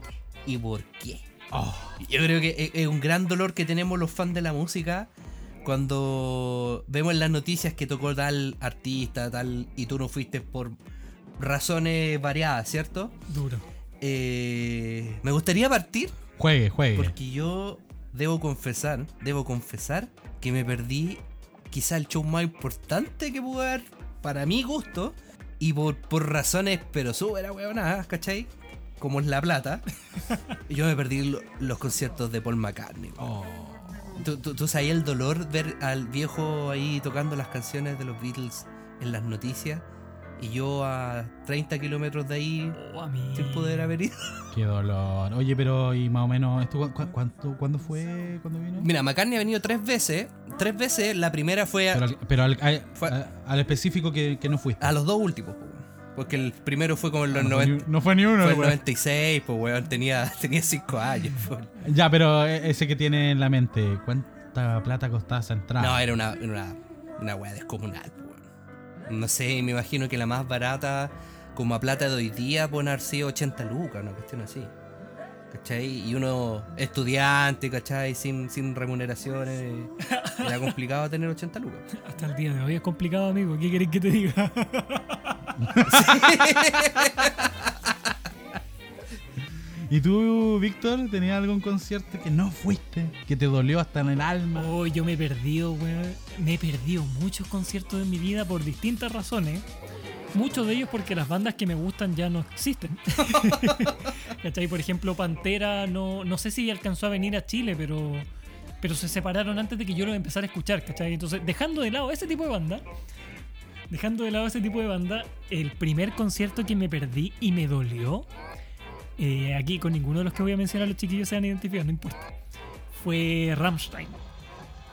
¿Y por qué? Oh, Yo creo que es- es un gran dolor que tenemos los fans de la música cuando vemos en las noticias que tocó tal artista, tal, y tú no fuiste por razones variadas, ¿cierto? Duro. Eh, me gustaría partir juegue, juegue. porque yo debo confesar, debo confesar que me perdí quizá el show más importante que pude haber para mi gusto y por, por razones pero súper ahueonadas, ¿cachai? Como es La Plata, yo me perdí lo- los conciertos de Paul McCartney. Oh. ¿Tú, tú, tú sabías el dolor ver al viejo ahí tocando las canciones de los Beatles en las noticias y yo a 30 kilómetros de ahí Oh, sin poder haber ido? Qué dolor. Oye, pero y más o menos, ¿esto cu- cu- cuánto, ¿cuándo fue cuando vino? Mira, McCartney ha venido tres veces. Tres veces, la primera fue a, Pero, al, pero al, a- Fue- a- al específico que, que no fuiste. a los dos últimos, porque el primero fue como en los no, fue 90. ni, no fue ni uno. Fue el weón. 96, pues weón, tenía, tenía 5 años. po. Ya, pero e- ese que tiene en la mente, ¿cuánta plata costaba esa entrada? No, era una, una, una weá descomunal. No sé, me imagino que la más barata, como a plata de hoy día, pueden haber sido 80 lucas, una cuestión así. ¿Cachai? Y uno estudiante, ¿cachai? Sin, sin remuneraciones. Era complicado tener 80 lucas. Hasta el día de hoy es complicado, amigo. ¿Qué querés que te diga? ¿Y tú, Víctor, tenías algún concierto que no fuiste? Que te dolió hasta en el alma. Oh, yo me he perdido, weón. Me he perdido muchos conciertos en mi vida por distintas razones. Muchos de ellos porque las bandas que me gustan ya no existen. ¿Cachai? Por ejemplo, Pantera, no, no sé si alcanzó a venir a Chile, pero, pero se separaron antes de que yo los empezara a escuchar, ¿cachai? Entonces, dejando de lado ese tipo de banda, dejando de lado ese tipo de banda, el primer concierto que me perdí y me dolió, eh, aquí con ninguno de los que voy a mencionar los chiquillos se han identificado, no importa, fue Rammstein.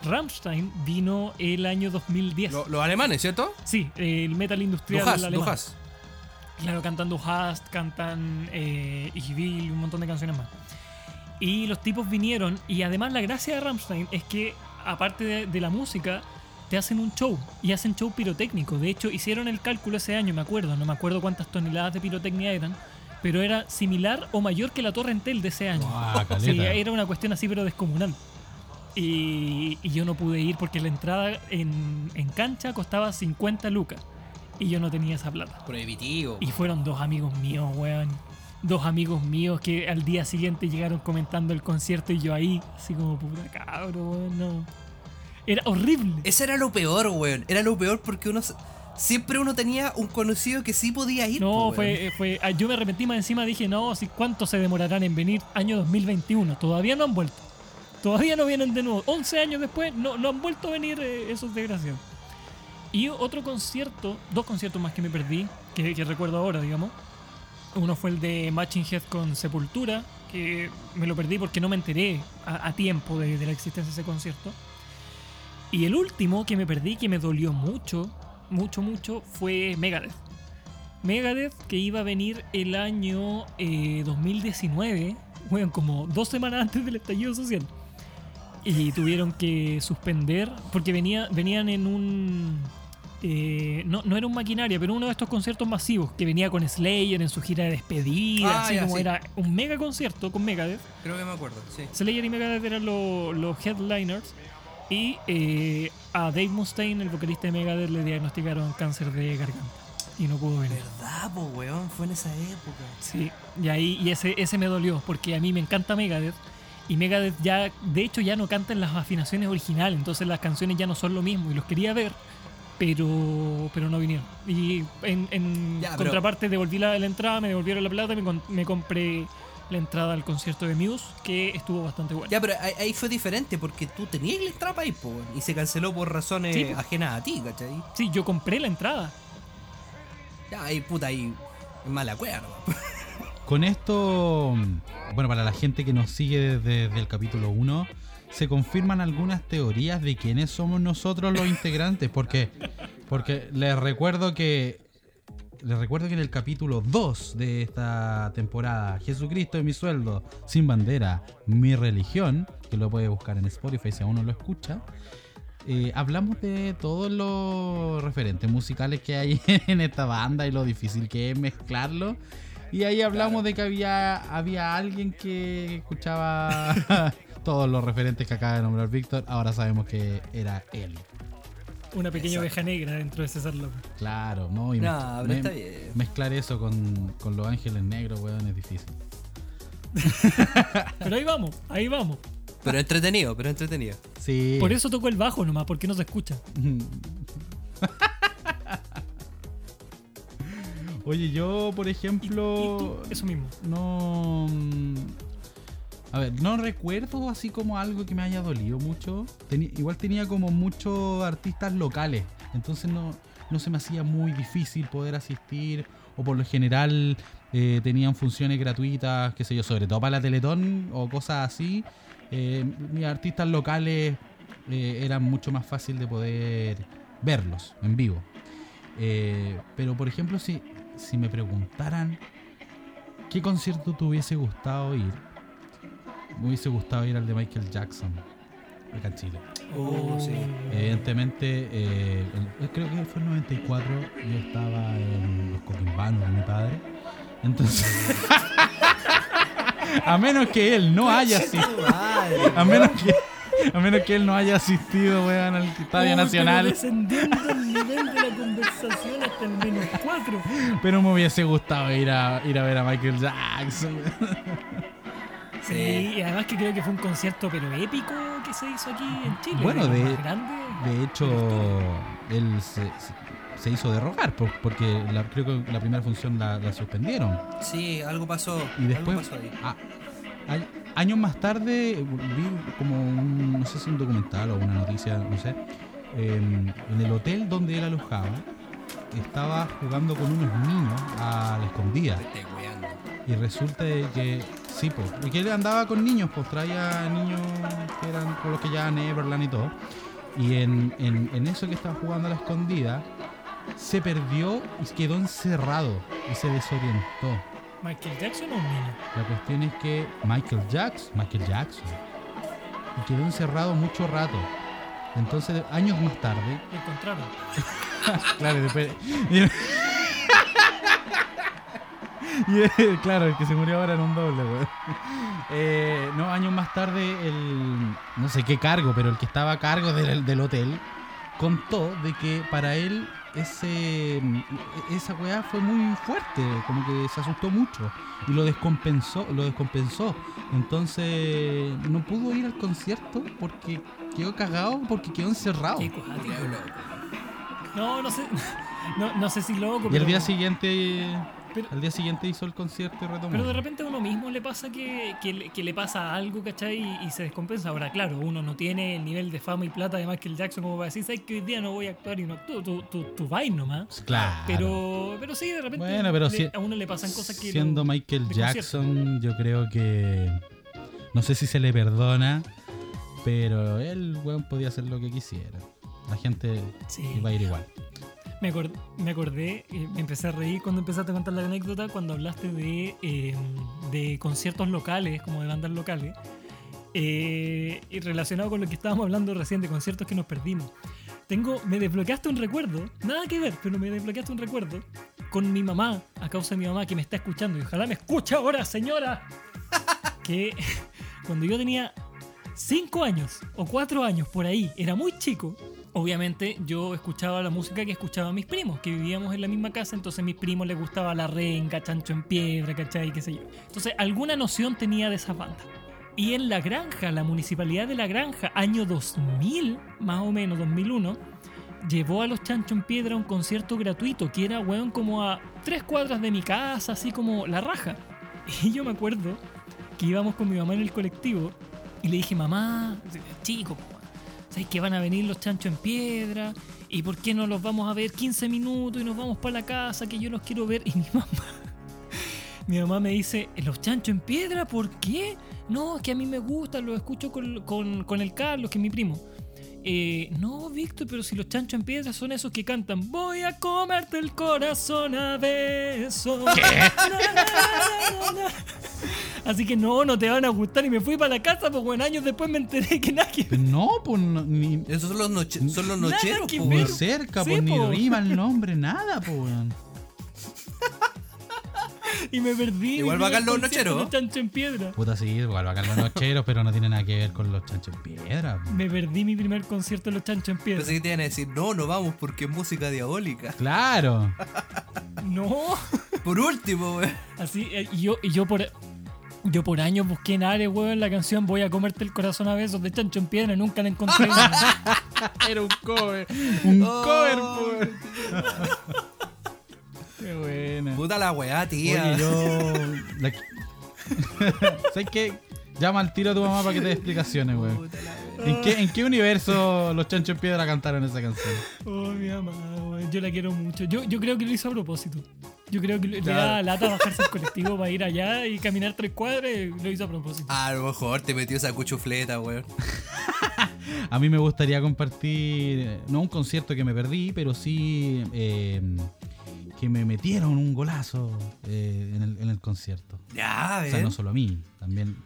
Rammstein vino el año 2010. Lo- los alemanes, ¿cierto? Sí, el metal industrial Lujas, alemán. Claro, cantan Du Hast, cantan eh, Ich Will y un montón de canciones más. Y los tipos vinieron, y además la gracia de Rammstein es que, aparte de, de la música, te hacen un show, y hacen show pirotécnico. De hecho, hicieron el cálculo ese año, me acuerdo, no me acuerdo cuántas toneladas de pirotecnia eran, pero era similar o mayor que la Torre Entel de ese año. Guau, caleta. Sí, era una cuestión así, pero descomunal. Y, y yo no pude ir porque la entrada en, en cancha costaba 50 lucas. Y yo no tenía esa plata. Prohibitivo. Y fueron dos amigos míos, weón. Dos amigos míos que al día siguiente llegaron comentando el concierto y yo ahí, así como puta cabro, weón, no. Era horrible. Ese era lo peor, weón. Era lo peor porque uno se, siempre uno tenía un conocido que sí podía ir. No, po, weón. fue, fue. ah, Yo me arrepentí más encima, dije, no, si cuánto se demorarán en venir año 2021. Todavía no han vuelto. Todavía no vienen de nuevo. 11 años después no, no han vuelto a venir eh, esos desgraciados. Y otro concierto, dos conciertos más que me perdí, que, que recuerdo ahora, digamos. Uno fue el de Matching Head con Sepultura, que me lo perdí porque no me enteré a, a tiempo de, de la existencia de ese concierto. Y el último que me perdí, que me dolió mucho, mucho, mucho, fue Megadeth. Megadeth que iba a venir el año eh, 2019, bueno, como dos semanas antes del estallido social. Y tuvieron que suspender porque venía, venían en un... eh, no, no era un maquinaria, pero uno de estos conciertos masivos que venía con Slayer en su gira de despedida, Ah, así ya, como sí. era un mega concierto con Megadeth. Creo que me acuerdo, sí. Slayer y Megadeth eran lo- los headliners. Y eh, a Dave Mustaine, el vocalista de Megadeth, le diagnosticaron cáncer de garganta. Y no pudo venir. ¿Verdad, po, weón? Fue en esa época. Sí, y ahí y ese, ese me dolió, porque a mí me encanta Megadeth. Y Megadeth ya, de hecho, ya no canta en las afinaciones originales, entonces las canciones ya no son lo mismo. Y los quería ver, pero pero no vinieron. Y en, en Ya, pero- contraparte devolví la, la entrada, me devolvieron la plata, me, me compré la entrada al concierto de Muse, que estuvo bastante bueno. Ya, pero ahí, ahí fue diferente porque tú tenías la entrada para ir, po, y se canceló por razones Sí, ajenas a ti, ¿cachai? Sí, yo compré la entrada. Ya, ahí, puta, ahí. Es mala cuerda. Con esto, bueno, para la gente que nos sigue desde, desde el capítulo 1, se confirman algunas teorías de quiénes somos nosotros los integrantes. Porque, porque les recuerdo que. Les recuerdo que en el capítulo 2 de esta temporada, Jesucristo es mi sueldo, sin bandera, mi religión, que lo puede buscar en Spotify si aún no lo escucha, eh, hablamos de todos los referentes musicales que hay en esta banda y lo difícil que es mezclarlo. Y ahí hablamos de que había, había alguien que escuchaba todos los referentes que acaba de nombrar Víctor. Ahora sabemos que era él. Una pequeña Exacto. oveja negra dentro de César López. Claro, ¿no? Y No, pero está bien. mezclar eso con, con los ángeles negros, weón, es difícil. Pero ahí vamos, ahí vamos. Pero entretenido, pero entretenido. Sí. Por eso tocó el bajo nomás, porque no se escucha. Oye, yo, por Y, ejemplo. y tú, eso mismo. no. A ver, no recuerdo así como algo que me haya dolido mucho. Igual tenía como muchos artistas locales. Entonces no, no se me hacía muy difícil poder asistir. O por lo general eh, tenían funciones gratuitas, qué sé yo, sobre todo para la Teletón o cosas así. Eh, mis artistas locales eh, eran mucho más fácil de poder verlos en vivo. Eh, pero por ejemplo, si, si me preguntaran qué concierto te hubiese gustado ir, me hubiese gustado ir al de Michael Jackson, acá en Chile. Oh, sí. Evidentemente, eh, el- creo que fue el 94, yo estaba en los coquimbanos de mi padre. Entonces, a menos que él no haya asistido, a menos que, a menos que él no haya asistido, weón, al Estadio Uy, Nacional. pero descendiendo el nivel de la conversación hasta el menos cuatro. Pero me hubiese gustado ir a, ir a ver a Michael Jackson. Sí, y además que creo que fue un concierto pero épico que se hizo aquí en Chile. Bueno, de- más grande. De hecho, él se, hizo derrogar por- porque la, creo que la primera función la, la suspendieron. Sí, algo pasó. Y después, algo pasó ahí. a- a- años más tarde, vi como un, no sé si un documental o una noticia, no sé, em, en el hotel donde él alojaba, estaba jugando con unos niños a la escondida. Y resulta que, sí, pues, y que él andaba con niños, pues traía niños que eran con los que ya Neverland y todo. Y en, en, en eso que estaba jugando a la escondida, se perdió y quedó encerrado y se desorientó. Michael Jackson o un niño. La cuestión es que Michael Jackson, Michael Jackson, y quedó encerrado mucho rato. Entonces, años más tarde, Lo encontraron. Claro, y después. Y, claro, el que se murió ahora era un doble, weón. Eh, no, años más tarde, el. No sé qué cargo, pero el que estaba a cargo del, del hotel contó de que para él ese esa weá fue muy fuerte, como que se asustó mucho y lo descompensó, lo descompensó. Entonces no pudo ir al concierto porque quedó cagado porque quedó encerrado. Qué. No, no sé. No, no sé si loco, Y el día siguiente. Pero- Al día siguiente hizo el concierto y retomó. pero de repente a uno mismo le pasa que, que, le- que le pasa algo, ¿cachai? Y, y se descompensa. Ahora, claro, uno no tiene el nivel de fama y plata de Michael Jackson como para decir, ¿sabes que hoy día no voy a actuar y no actúo? Tú, tú, tú vais nomás. Claro. Pero, pero sí, de repente Bueno, pero le- si- a uno le pasan cosas que... Siendo lo- Michael Jackson, yo creo que. No sé si se le perdona, pero él, weón, podía hacer lo que quisiera. La gente Sí. iba a ir igual. Me, acor- me acordé, eh, me empecé a reír cuando empezaste a contar la anécdota, cuando hablaste de, eh, de conciertos locales, como de bandas locales, eh, y relacionado con lo que estábamos hablando recién de conciertos que nos perdimos. Tengo, me desbloqueaste un recuerdo, nada que ver, pero me desbloqueaste un recuerdo con mi mamá, a causa de mi mamá que me está escuchando, y ojalá me escuche ahora, señora, que cuando yo tenía 5 años o 4 años por ahí, era muy chico, obviamente yo escuchaba la música que escuchaban mis primos, que vivíamos en la misma casa, entonces a mis primos les gustaba La Renga, Chancho en Piedra, ¿cachai? qué sé yo. Entonces alguna noción tenía de esas bandas. Y en La Granja, la municipalidad de La Granja, año 2000, más o menos 2001, llevó a los Chancho en Piedra a un concierto gratuito, que era, weón, como a tres cuadras de mi casa, así como la raja. Y yo me acuerdo que íbamos con mi mamá en el colectivo y le dije, mamá, chico, ¿sabes que van a venir los chanchos en piedra? ¿Y por qué no los vamos a ver 15 minutos y nos vamos para la casa que yo los quiero ver? Y mi mamá, mi mamá me dice, ¿los chanchos en piedra? ¿Por qué? No, es que a mí me gusta, los escucho con, con- con el Carlos, que es mi primo. Eh, no, Víctor, pero si los chanchos en piedra son esos que cantan Voy a comerte el corazón a besos. Así que no, no te van a gustar. Y me fui para la casa, pues bueno, años después me enteré que nadie. No, pues no, ni, Esos son los, noche- son los nocheros, weón. cerca, Sí, pues ni po. rima el nombre, nada, pues. Y me perdí. Igual bacán los nocheros. de Chancho en piedra. Puta, sí, igual bacán los nocheros, pero no tiene nada que ver con los chanchos en piedra. Me perdí mi primer concierto de los chanchos en piedra. Pensé que te iban a decir, no, no vamos porque es música diabólica. Claro. No. Por último, weón. Así, eh, y yo, y yo por. Yo por años busqué en Ares, weón, la canción Voy a comerte el corazón a besos de Chancho en Piedra y nunca la encontré. Era un cover. Un Oh. cover. Buena. Puta la weá, tía. Oye, yo. la- ¿Sabes qué? Llama al tiro a tu mamá para que te dé explicaciones, weón. Puta la weá. ¿En qué, ¿En qué universo los chanchos en piedra cantaron esa canción? oh, mi mamá, weón, yo la quiero mucho. Yo, yo creo que lo hizo a propósito. Yo creo que le, Claro. da lata bajarse al colectivo para ir allá y caminar tres cuadras lo hizo a propósito. A lo mejor te metió esa cuchufleta, weón. A mí me gustaría compartir, eh, no un concierto que me perdí, pero sí eh, que me metieron un golazo eh, en, el, en el concierto. Ya, O sea, no solo a mí, también.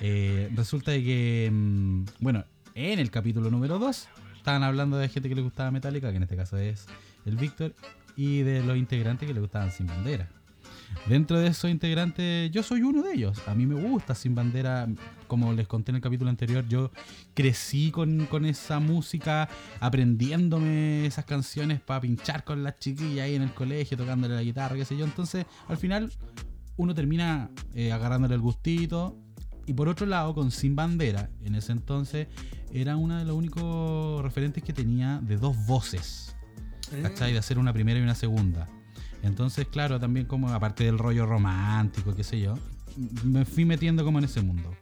Eh, resulta de que, mm, bueno, en el capítulo número 2 estaban hablando de gente que le gustaba Metallica, que en este caso es el Víctor, y de los integrantes que le gustaban Sin Bandera. Dentro de esos integrantes, yo soy uno de ellos. A mí me gusta Sin Bandera. Como les conté en el capítulo anterior, yo crecí con, con esa música, aprendiéndome esas canciones para pinchar con las chiquillas ahí en el colegio, tocándole la guitarra, qué sé yo. Entonces, al final, uno termina eh, agarrándole el gustito. Y por otro lado, con Sin Bandera, en ese entonces, era uno de los únicos referentes que tenía de dos voces. ¿Cachai? De hacer una primera y una segunda. Entonces, claro, también como aparte del rollo romántico, qué sé yo, me fui metiendo como en ese mundo.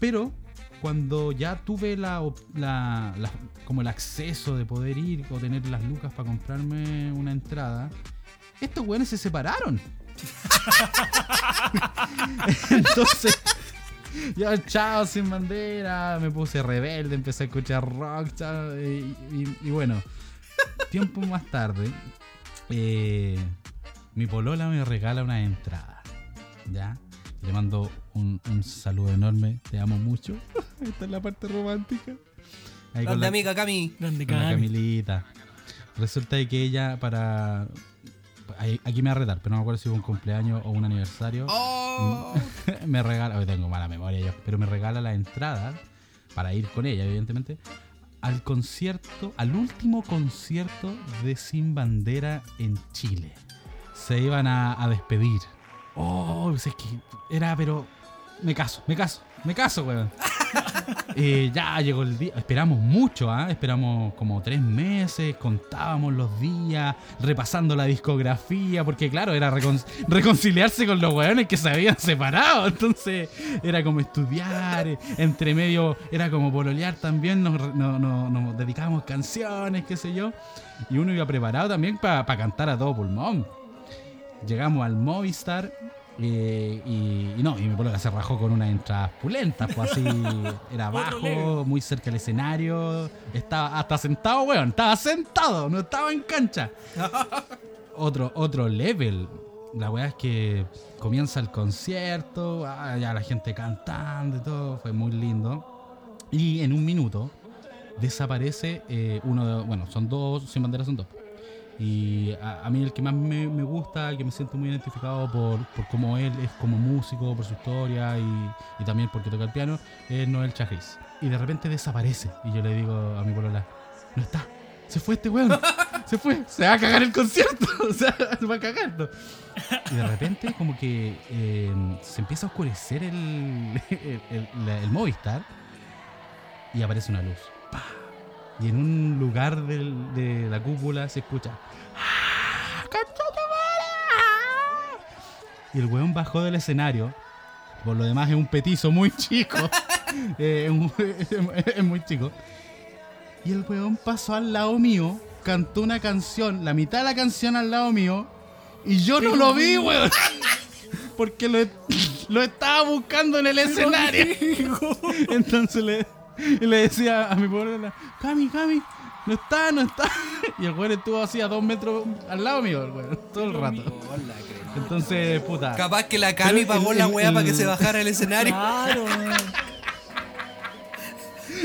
Pero cuando ya tuve la, como el acceso de poder ir o tener las lucas para comprarme una entrada, estos güeyes se separaron. Entonces, yo chao sin bandera, me puse rebelde, empecé a escuchar rock, y bueno, tiempo más tarde, eh, mi polola me regala una entrada, ¿ya? Le mando un, un saludo enorme, te amo mucho. Esta es la parte romántica. Ahí con Grande la- amiga Cami. Grande con la Cami. Camilita. Resulta de que ella para... Aquí me va a retar, pero no me acuerdo si fue un cumpleaños o un aniversario. Oh. me regala, hoy tengo mala memoria yo, pero me regala la entrada para ir con ella, evidentemente, al concierto, al último concierto de Sin Bandera en Chile. Se iban a, a despedir. Oh, es que era, pero me caso, me caso, me caso, weón. Eh, ya llegó el día. Esperamos mucho, ¿ah? Esperamos como tres meses, contábamos los días, repasando la discografía, porque claro, era recon- reconciliarse con los weones que se habían separado. Entonces era como estudiar, eh, entre medio era como pololear también, nos, no- no- nos dedicábamos canciones, qué sé yo. Y uno iba preparado también para cantar a todo pulmón. Llegamos al Movistar eh, y, y no, y mi polola se rajó con unas entradas pulentas, pues así, era bajo, muy cerca del escenario, estaba hasta sentado, weón, estaba sentado, no estaba en cancha. otro, otro level. La weá es que comienza el concierto, ah, ya la gente cantando y todo, fue muy lindo. Y en un minuto desaparece eh, uno de, bueno, son dos, sin bandera son dos. Y a, a mí el que más me, me gusta, que me siento muy identificado por, por cómo él es como músico, por su historia y, y también porque toca el piano, es Noel Chagris. Y de repente desaparece. Y yo le digo a mi polola, no está, se fue este weón, se fue, se va a cagar el concierto, o sea, se va a cagar. ¿no? Y de repente como que eh, se empieza a oscurecer el, el, el Movistar y aparece una luz. ¡Pah! Y en un lugar del- de la cúpula se escucha. "¡Ah, madre!". Y el weón bajó del escenario. Por lo demás es un petizo muy chico. Eh, es, muy chico. Y el weón pasó al lado mío, cantó una canción, la mitad de la canción al lado mío, y yo no lo vi, weón. Porque lo, lo estaba buscando en el escenario. Entonces le, le decía a mi polola, Cami, Cami, no está, no está. Y el weón estuvo así a dos metros al lado mío, el weón, todo el rato. Entonces, puta. Capaz que la Cami Pero pagó el- la el- weá para que se bajara el escenario. Claro, weón.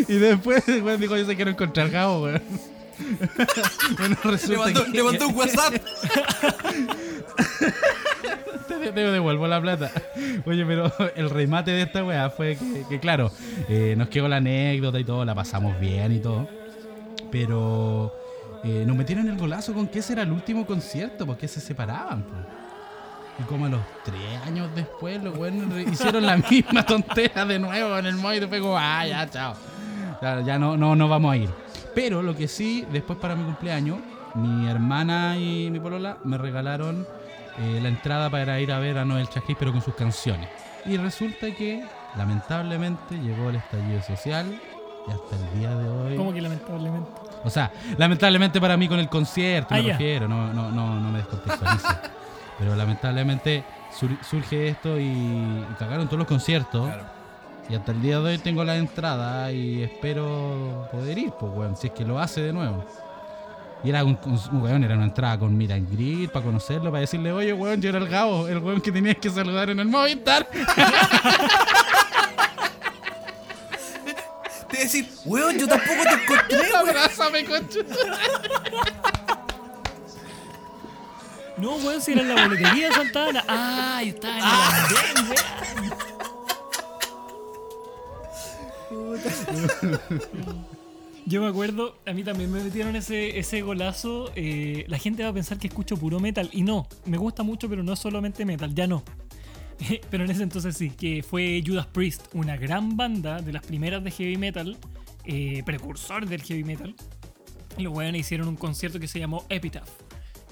Y después el weón dijo, yo se quiero encontrar Gabo, weón. bueno, Le resulta mandó, que le mandó un WhatsApp. te, devuelvo la plata. Oye, pero el remate de esta weá fue que, claro, eh, nos quedó la anécdota y todo, la pasamos bien y todo. Pero eh, nos metieron el golazo con que ese era el último concierto, porque se separaban. Y como a los tres años después, los re- hicieron la misma tontera de nuevo en el móvil y después ah, ya, chao. Ya, ya no, no, no vamos a ir. Pero lo que sí, después para mi cumpleaños, mi hermana y mi polola me regalaron eh, la entrada para ir a ver a Noel Chagris, pero con sus canciones. Y resulta que, lamentablemente, llegó el estallido social y hasta el día de hoy... Como que lamentablemente. O sea, lamentablemente para mí con el concierto, Ah, me ya. refiero, no, no, no, no me descontextualice. Pero lamentablemente sur- surge esto y, y cagaron todos los conciertos. Y hasta el día de hoy tengo la entrada y espero poder ir, pues, weón, si es que lo hace de nuevo. Y era un, un- un weón, era una entrada con Mira and Greet para conocerlo, para decirle, oye, weón, yo era el Gabo, el weón que tenías que saludar en el Movistar. Te iba a decir, weón, yo tampoco te encontré. Abrázame. No, weón, si era en la boletería de Santa Ana. Ah, yo estaba en el andén, weón. Yo me acuerdo, a mí también me metieron ese, ese golazo. eh, la gente va a pensar que escucho puro metal. Y no, me gusta mucho, pero no solamente metal, ya no. pero en ese entonces sí, que fue Judas Priest, una gran banda de las primeras de heavy metal, eh, precursor del heavy metal. Los weones hicieron un concierto que se llamó Epitaph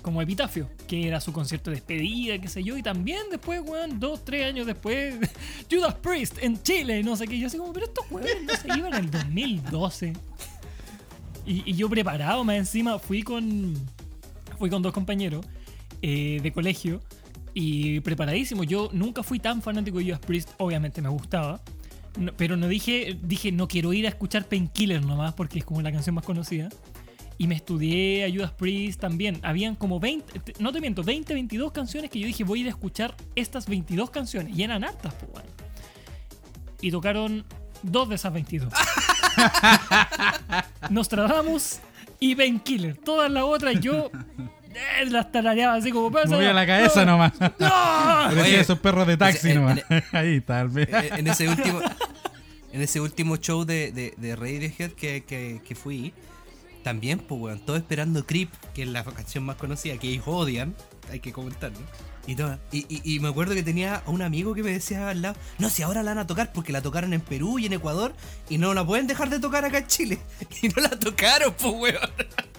como epitafio, que era su concierto de despedida, qué sé yo, y también después, weón, dos, tres años después, Judas Priest en Chile, no sé qué, yo así como, pero estos weones no se iban en el 2012. Y, y yo preparado, más encima, fui con, fui con dos compañeros eh, de colegio, y preparadísimo, yo nunca fui tan fanático de Judas Priest, obviamente me gustaba, no- pero no dije, dije, no quiero ir a escuchar Painkiller nomás, porque es como la canción más conocida. Y me estudié a Judas Priest también. Habían como 20, te- no te miento, 20, 22 canciones que yo dije voy a ir a escuchar estas 22 canciones. Y eran hartas, pues, weón. Y tocaron dos de esas 22. Nostradamus y Painkiller. Todas las otras yo eh, las tarareaba así como pasa. Movía la cabeza nomás. ¡No! Oye, esos perros de taxi en- nomás. en- Ahí tal vez. En ese último en ese último show de, de, de Radiohead que, que, que fui también pues weón todo esperando Creep que es la canción más conocida que ellos odian hay que comentarlo Y, todo. Y, y- y me acuerdo que tenía un amigo que me decía al lado, no, si ahora la van a tocar porque la tocaron en Perú y en Ecuador y no la pueden dejar de tocar acá en Chile. Y no la tocaron, pues, weón.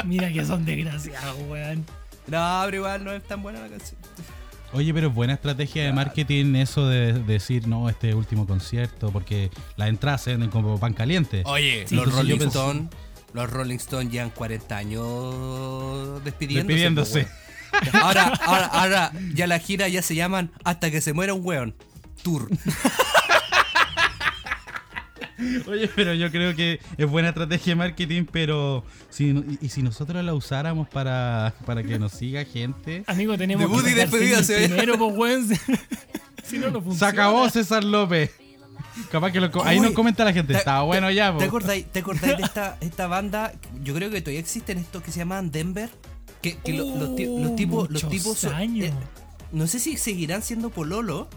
Mira que son desgraciados, weón. No, pero igual no es tan buena la canción. Oye, pero es buena estrategia de marketing eso de, de decir, no, este último concierto, porque las entradas se venden como pan caliente. Oye, Sí, los yo Rolling pensé- Stones, los Rolling Stones llevan 40 años despidiéndose. Despidiéndose. Ahora, ahora, ahora, ya la gira ya se llaman Hasta que se muera un weón. Tour. Oye, pero yo creo que es buena estrategia de marketing, pero si, y, y si nosotros la usáramos para, para que nos siga gente, Amigo, tenemos Debut que despedida, se ve. primero, pues, weón. si no, no funciona. se acabó César López. Capaz que lo ahí Uy, nos comenta la gente, te- estaba bueno ya, ¿Te acordáis, ¿Te acordáis de esta, esta banda? Yo creo que todavía existen estos que se llaman Denver. Que, que lo- los, los tipos. Los tipos son- años. eh, no sé si seguirán siendo pololo,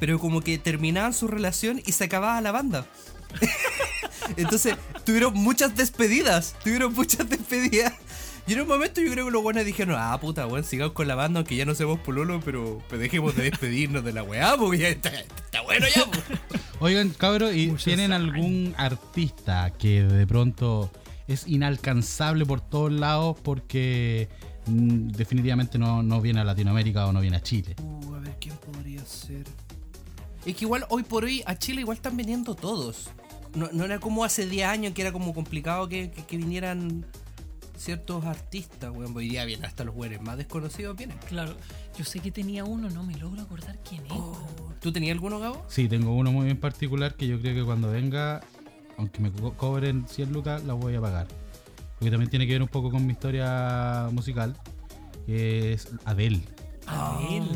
pero como que terminaban su relación y se acababa la banda. Entonces, tuvieron muchas despedidas. Tuvieron muchas despedidas. Y en un momento yo creo que los buenos dijeron, ah, puta, weón, sigamos con la banda, aunque ya no seamos pololo, pero, dejemos de despedirnos de la weá, porque ya está, está bueno ya, pues". Oigan, cabros, ¿y Muchos tienen años. algún artista que de pronto es inalcanzable por todos lados porque definitivamente no, no viene a Latinoamérica o no viene a Chile? Uh, a ver, ¿quién podría ser? Es que igual hoy por hoy a Chile igual están viniendo todos. No, no era como hace 10 años que era como complicado que, que- que vinieran ciertos artistas, weón. Hoy día vienen hasta los güeyes más desconocidos vienen. Claro, yo sé que tenía uno, no me logro acordar quién es. Oh, ¿Tú tenías alguno, Gabo? Sí, tengo uno muy en particular que yo creo que cuando venga, aunque me co- cobren 100 lucas, la voy a pagar. Porque también tiene que ver un poco con mi historia musical, que es Adele. Adele.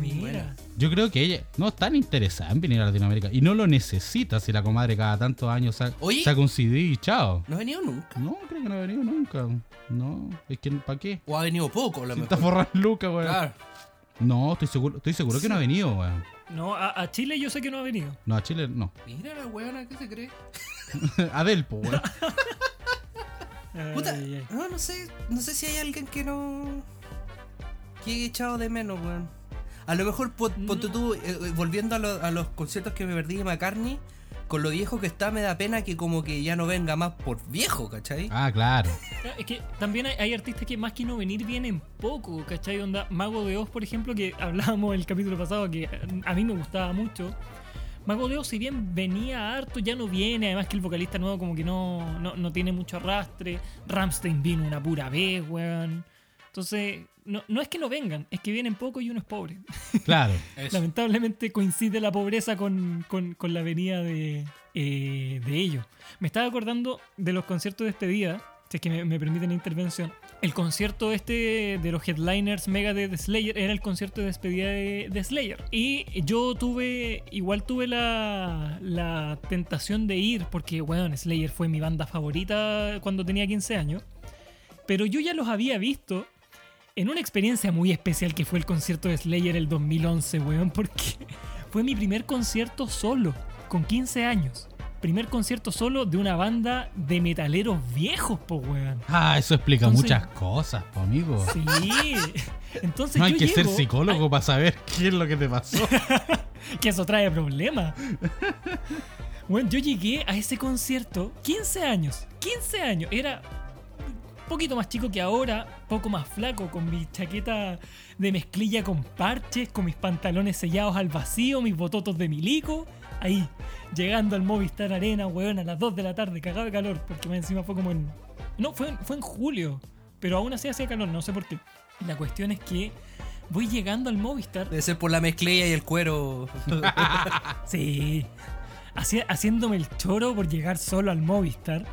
Mira. Buena. Yo creo que ella no es tan interesada en venir a Latinoamérica y no lo necesita si la comadre cada tantos años sa- Oye. saca un CD y chao. No ha venido nunca. No, creo que no ha venido nunca. No, es que ¿para qué? O ha venido poco, a lo Si mejor. está forrando lucas, weón. Claro. No, estoy seguro, estoy seguro que no ha venido, weón. No, a, a Chile yo sé que no ha venido. No, a Chile no. Mira la weona, ¿qué se cree? Adele, po, weón. Puta, Ay, ay. no, no sé, no sé si hay alguien que no. que he echado de menos, weón. A lo mejor, pon- ponte tú, eh, eh, volviendo a, lo- a los conciertos que me perdí de McCartney, con lo viejo que está, me da pena que como que ya no venga más por viejo, ¿cachai? Ah, claro. Es que también hay, hay artistas que más que no venir vienen poco, ¿cachai? Onda, Mago de Oz, por ejemplo, que hablábamos el capítulo pasado, que a mí me gustaba mucho. Mago de Oz, si bien venía harto, ya no viene. Además que el vocalista nuevo como que no, no, no tiene mucho arrastre. Ramstein vino una pura vez, weón. Entonces, no, no es que no vengan, es que vienen poco y uno es pobre. Claro. Lamentablemente coincide la pobreza con, con- con la venida de, eh, de ellos. Me estaba acordando de los conciertos de despedida, si es que me, me permiten la intervención. El concierto este de los headliners mega de The Slayer era el concierto de despedida de, de Slayer. Y yo tuve, igual tuve la, la tentación de ir, porque, bueno, Slayer fue mi banda favorita cuando tenía 15 años. Pero yo ya los había visto en una experiencia muy especial que fue el concierto de Slayer el 2011, weón, porque fue mi primer concierto solo, con 15 años. Primer concierto solo de una banda de metaleros viejos, po, weón. Ah, eso explica Entonces- muchas cosas, po, amigo. Sí. Entonces No hay yo que ser psicólogo para saber qué es lo que te pasó. que eso trae problemas. Bueno, yo llegué a ese concierto 15 años. 15 años. Era un poquito más chico que ahora, poco más flaco, con mi chaqueta de mezclilla con parches, con mis pantalones sellados al vacío, mis bototos de milico. Ahí, llegando al Movistar Arena, weón, a las 2 de la tarde, cagado de calor, porque encima fue como en. No, fue, en- fue en julio, pero aún así hacía calor, no sé por qué. La cuestión es que voy llegando al Movistar Debe ser por la mezclilla y el cuero. Sí. Haci- haciéndome el choro por llegar solo al Movistar.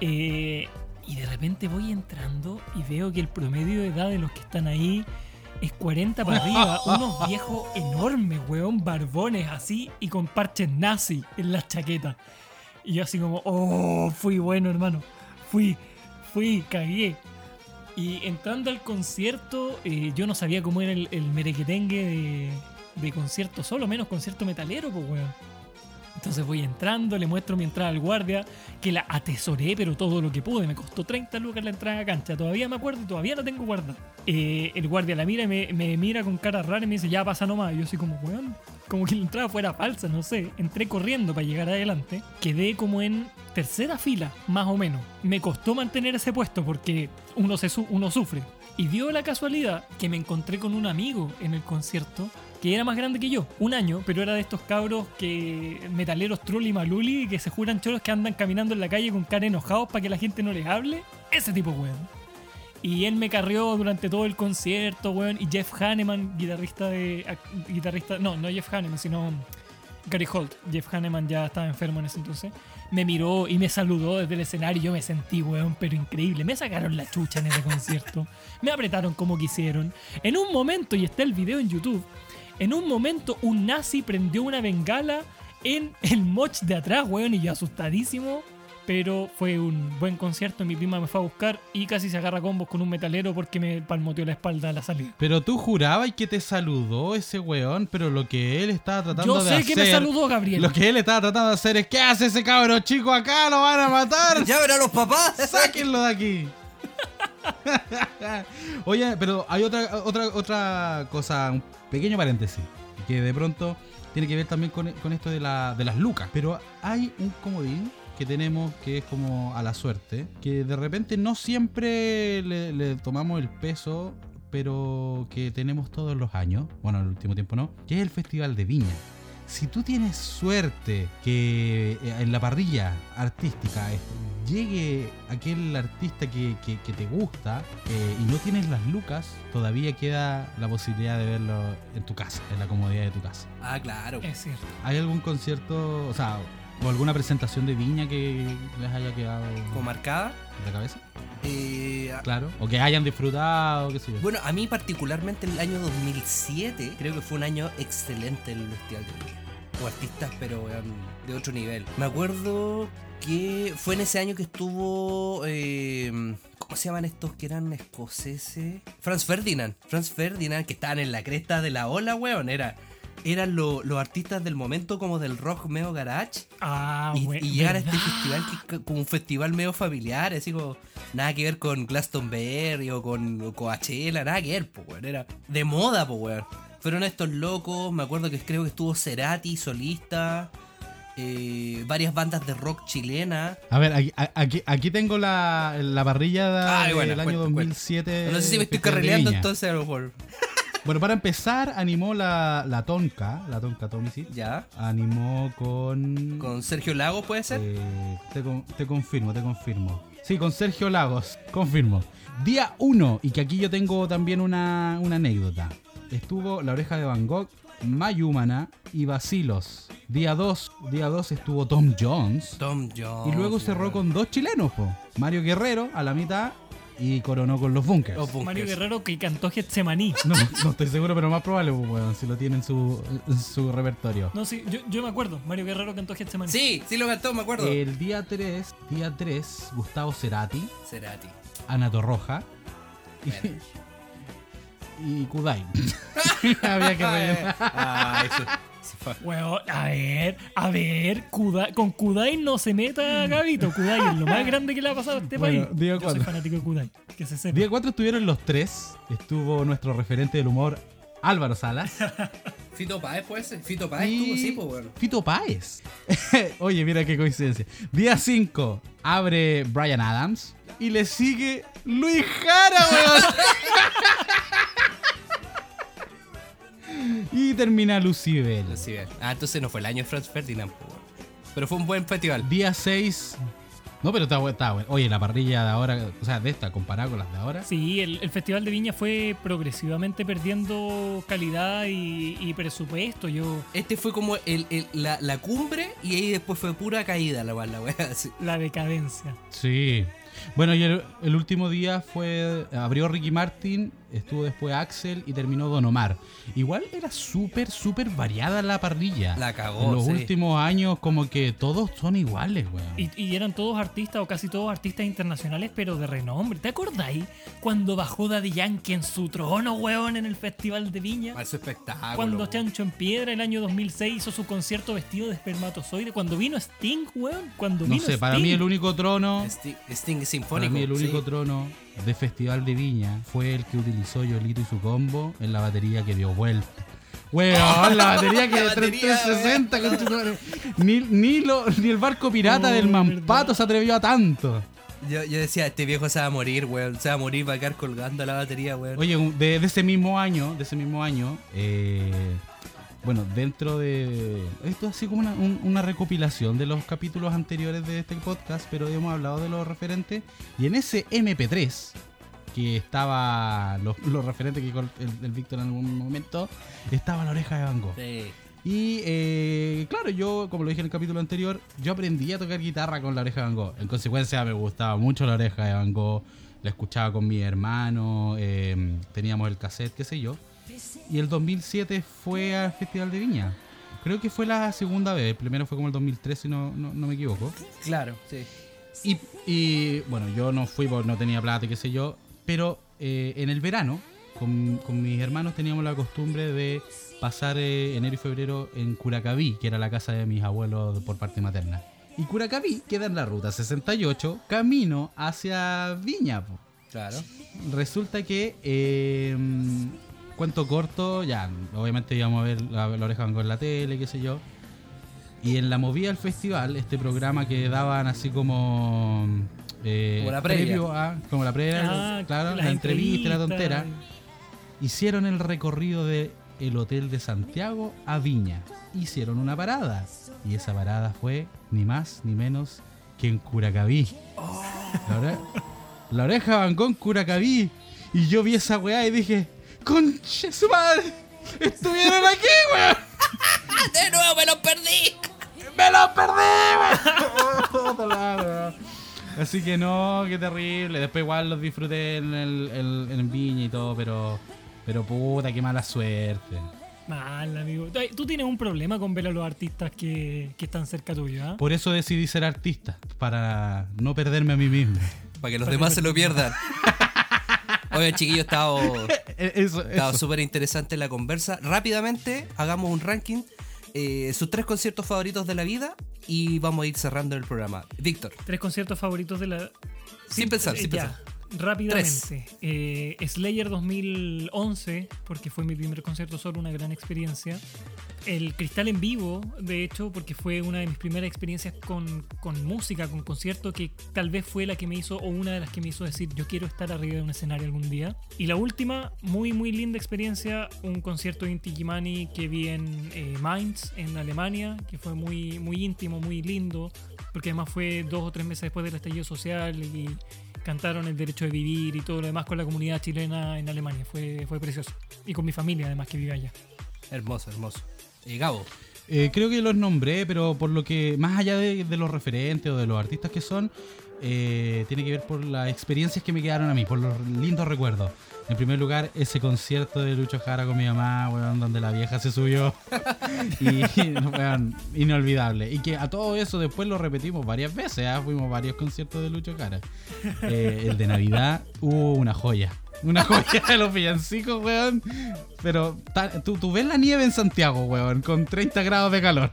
Eh, y de repente voy entrando y veo que el promedio de edad de los que están ahí es 40 para arriba. Unos viejos enormes, weón, barbones así y con parches nazi en las chaquetas. Y yo así como, oh, fui bueno, hermano. Fui, fui, cagué. Y entrando al concierto, eh, yo no sabía cómo era el, el merequetengue de, de concierto solo, menos concierto metalero, pues, weón. Entonces voy entrando, le muestro mi entrada al guardia, que la atesoré, pero todo lo que pude. Me costó 30 lucas la entrada a cancha. Todavía me acuerdo y todavía la tengo guardada. Eh, el guardia la mira y me, me mira con cara rara y me dice, ya pasa nomás. Y yo así como, weón, como que la entrada fuera falsa, no sé. Entré corriendo para llegar adelante. Quedé como en tercera fila, más o menos. Me costó mantener ese puesto porque uno, se su- uno sufre. Y dio la casualidad que me encontré con un amigo en el concierto que era más grande que yo, un año, pero era de estos cabros que metaleros trulli maluli que se juran choros que andan caminando en la calle con cara enojados para que la gente no les hable. Ese tipo, weón. Y él me carrió durante todo el concierto, weón. Y Jeff Hanneman, guitarrista de. guitarrista. No, no Jeff Hanneman, sino Gary Holt. Jeff Hanneman ya estaba enfermo en ese entonces. Me miró y me saludó desde el escenario. y Yo me sentí, weón, pero increíble. Me sacaron la chucha en ese concierto. Me apretaron como quisieron. En un momento, y está el video en YouTube, en un momento un nazi prendió una bengala en el moch de atrás, weón, y yo asustadísimo. Pero fue un buen concierto. Mi prima me fue a buscar y casi se agarra combos con un metalero porque me palmoteó la espalda a la salida. Pero tú jurabas que te saludó ese weón, pero lo que él estaba tratando Yo de sé hacer. que me saludó Gabriel. Lo que él estaba tratando de hacer es: ¿qué hace ese cabro chico acá? ¡Lo van a matar! ¡Ya verán los papás! ¡Sáquenlo de aquí! Oye, pero hay otra, otra, otra cosa, un pequeño paréntesis, que de pronto tiene que ver también con, con esto de, la, de las lucas. Pero hay un comodín que tenemos que es como a la suerte, que de repente no siempre le, le tomamos el peso, pero que tenemos todos los años, bueno, en el último tiempo no, que es el Festival de Viña. Si tú tienes suerte que eh, en la parrilla artística llegue aquel artista que, que- que te gusta eh, y no tienes las lucas, todavía queda la posibilidad de verlo en tu casa, en la comodidad de tu casa. Ah, claro. Es cierto. ¿Hay algún concierto, o sea, o alguna presentación de viña que les haya quedado Como marcada. de cabeza? Eh, Claro. O que hayan disfrutado, qué sé yo. Bueno, a mí particularmente el año 2007 creo que fue un año excelente en el Festival de Viña. O artistas, pero de otro nivel. Me acuerdo que fue en ese año que estuvo... eh, ¿Cómo se llaman estos que eran escoceses? Franz Ferdinand. Franz Ferdinand, que estaban en la cresta de la ola, weón. Era, eran lo- los artistas del momento como del rock medio garage. Ah, Y, we- y llegar a este festival que como un festival medio familiar, así como nada que ver con Glastonbury o con o Coachella, nada que ver, pues weón. Era de moda, pues weón. Fueron estos locos, me acuerdo que creo que estuvo Cerati, solista, eh, varias bandas de rock chilena. A ver, aquí, aquí, aquí tengo la, la parrilla Ay, del bueno, año cuenta, cuenta. 2007. No sé si me estoy Viña. entonces a lo mejor. Bueno, para empezar, animó la, la Tonka, la Tonka Tomisi. Ya. Animó con. Con Sergio Lagos puede ser. eh, te, te confirmo, te confirmo. Sí, con Sergio Lagos, confirmo. Día 1, y que aquí yo tengo también una, una anécdota. Estuvo La Oreja de Van Gogh, Mayumana y Basilos. Día 2, día 2 estuvo Tom Jones. Tom Jones. Y luego cerró con dos chilenos, po. Mario Guerrero a la mitad y coronó con los bunkers. Los Bunkers. Mario Guerrero que cantó Getsemaní. No, no estoy seguro, pero más probable, pues, weón, si lo tiene en su, en su repertorio. No, sí, yo, yo me acuerdo. Mario Guerrero cantó Getsemaní. Sí, sí lo cantó, me acuerdo. El día 3, día 3, Gustavo Cerati, Cerati. Ana Torroja Bueno. Y Kudai. Había que rellenar. Ah, eso. fue. Weón, a ver, a ver, Kudai- con Kudai no se meta Gabito. Kudai es lo más grande que le ha pasado a este Bueno, país. diga Yo soy cuándo. fanático de Kudai, que se sepa. Día 4 estuvieron los tres. Estuvo nuestro referente del humor, Álvaro Salas. Fito Páez puede ser. Fito Páez y sí, pues. Fito Páez. Oye, mira qué coincidencia. Día 5 abre Brian Adams. Y le sigue Luis Jara, weón. y termina Lucibel. Bien. Ah, entonces no fue el año de Franz Ferdinand, weón. Pero fue un buen festival. Día 6. No, pero está, bu- está bueno. Oye, la parrilla de ahora, o sea, de esta comparada con las de ahora. Sí, el, el Festival de Viña fue progresivamente perdiendo calidad y, y presupuesto. Yo, Este fue como el, el- la, la cumbre y ahí después fue pura caída la la weá. así. la decadencia. Sí. Bueno, y el, el último día fue. Abrió Ricky Martin estuvo después Axel y terminó Don Omar. Igual era súper, súper variada la parrilla. La cagó, En los sí. últimos años como que todos son iguales, weón. Y, y eran todos artistas o casi todos artistas internacionales, pero de renombre. ¿Te acordáis cuando bajó Daddy Yankee en su trono, weón, en el Festival de Viña? Para su espectáculo. Cuando. Chancho en Piedra, el año 2006, hizo su concierto vestido de espermatozoide. Cuando vino Sting, weón. Cuando No vino sé, para Sting. mí el único trono, Sting, Sting para sinfónico. mí el único sí. trono de Festival de Viña fue el que utilizó Yolito y su combo en la batería que dio vuelta. Weón, la batería que La de batería, 360, conchetumare. ni, ni, lo- ni el barco pirata Oh, del verdad. Mampato se atrevió a tanto. Yo, yo decía, este viejo se va a morir, weón. Se va a morir, va a quedar colgando la batería, weón. Oye, de, de ese mismo año, de ese mismo año, eh, bueno, dentro de esto es así como una, un- una recopilación de los capítulos anteriores de este podcast, pero hemos hablado de los referentes y en ese MP3 que estaba los, los referentes que el, el Víctor en algún momento estaba la oreja de Van Gogh. Sí. Y eh, claro, yo, como lo dije en el capítulo anterior, yo aprendí a tocar guitarra con la oreja de Van Gogh. En consecuencia, me gustaba mucho la oreja de Van Gogh. La escuchaba con mi hermano, eh, teníamos el cassette, qué sé yo. Y el 2007 fue al Festival de Viña. Creo que fue la segunda vez. El primero fue como el 2003, si no, no, no me equivoco. Claro, sí. Y, y, bueno, yo no fui porque no tenía plata, qué sé yo. Pero eh, en el verano, con, con mis hermanos teníamos la costumbre de pasar eh, enero y febrero en Curacaví, que era la casa de mis abuelos por parte materna. Y Curacaví queda en la ruta 68, camino hacia Viña. po. Claro. Resulta que, eh, cuento corto, ya, obviamente íbamos a ver la, la oreja en la tele, qué sé yo. Y en la movida del festival, este programa que daban así como. eh, Como la previa. a- como la previa, Ah, claro, la entrevista la tontera. Hicieron el recorrido de el hotel de Santiago a Viña. Hicieron una parada. Y esa parada fue ni más ni menos que en Curacaví. La, ore- la oreja Van Gogh Curacaví. Y yo vi esa weá y dije, ¡Conche su madre! ¡Estuvieron aquí, weón! ¡De nuevo me lo perdí! ¡Me lo perdí, weón! Así que no, qué terrible. Después igual los disfruté en, el, en, en Viña y todo, pero, pero puta, qué mala suerte. Mal, amigo. Tú- Tú tienes un problema con ver a los artistas que, que están cerca tuyo, ¿ah? Por eso decidí ser artista, para no perderme a mí mismo. Para que los demás se lo pierdan. Oye, chiquillo, estaba súper interesante la conversa. Rápidamente, hagamos un ranking. eh, sus tres conciertos favoritos de la vida y vamos a ir cerrando el programa. Víctor, Tres conciertos favoritos de la. sin pensar, Eh, sin ya, pensar. Rápidamente. Eh, Slayer 2011, porque fue mi primer concierto solo, una gran experiencia. El Cristal en vivo, de hecho, porque fue una de mis primeras experiencias con, con música, con concierto, que tal vez fue la que me hizo, o una de las que me hizo decir, yo quiero estar arriba de un escenario algún día. Y la última, muy, muy linda experiencia, un concierto de Inti Illimani que vi en eh, Mainz, en Alemania, que fue muy, muy íntimo, muy lindo, porque además fue dos o tres meses después del estallido social y cantaron el derecho de vivir y todo lo demás con la comunidad chilena en Alemania. Fue, fue precioso. Y con mi familia, además, que vive allá. Hermoso, hermoso. Eh, Gabo, Eh, creo que los nombré, pero por lo que, más allá de, los referentes o de los artistas que son, eh, tiene que ver por las experiencias que me quedaron a mí, por los lindos recuerdos. En primer lugar, ese concierto de Lucho Jara con mi mamá, weón, donde la vieja se subió. y, weón, inolvidable. Y que a todo eso después lo repetimos varias veces, ¿ah? fuimos varios conciertos de Lucho Jara. Eh, el de Navidad hubo una joya. Una joya de los villancicos, weón. Pero tú, tú ves la nieve en Santiago, weón, con 30 grados de calor.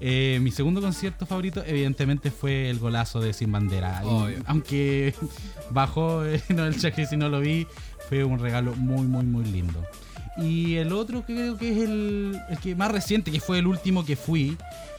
Eh, mi segundo concierto favorito, evidentemente, fue el golazo de Sin Bandera. Y aunque bajó eh, no, el cheque si no lo vi, fue un regalo muy, muy, muy lindo. Y el otro que creo que es el, el que más reciente, que fue el último que fui,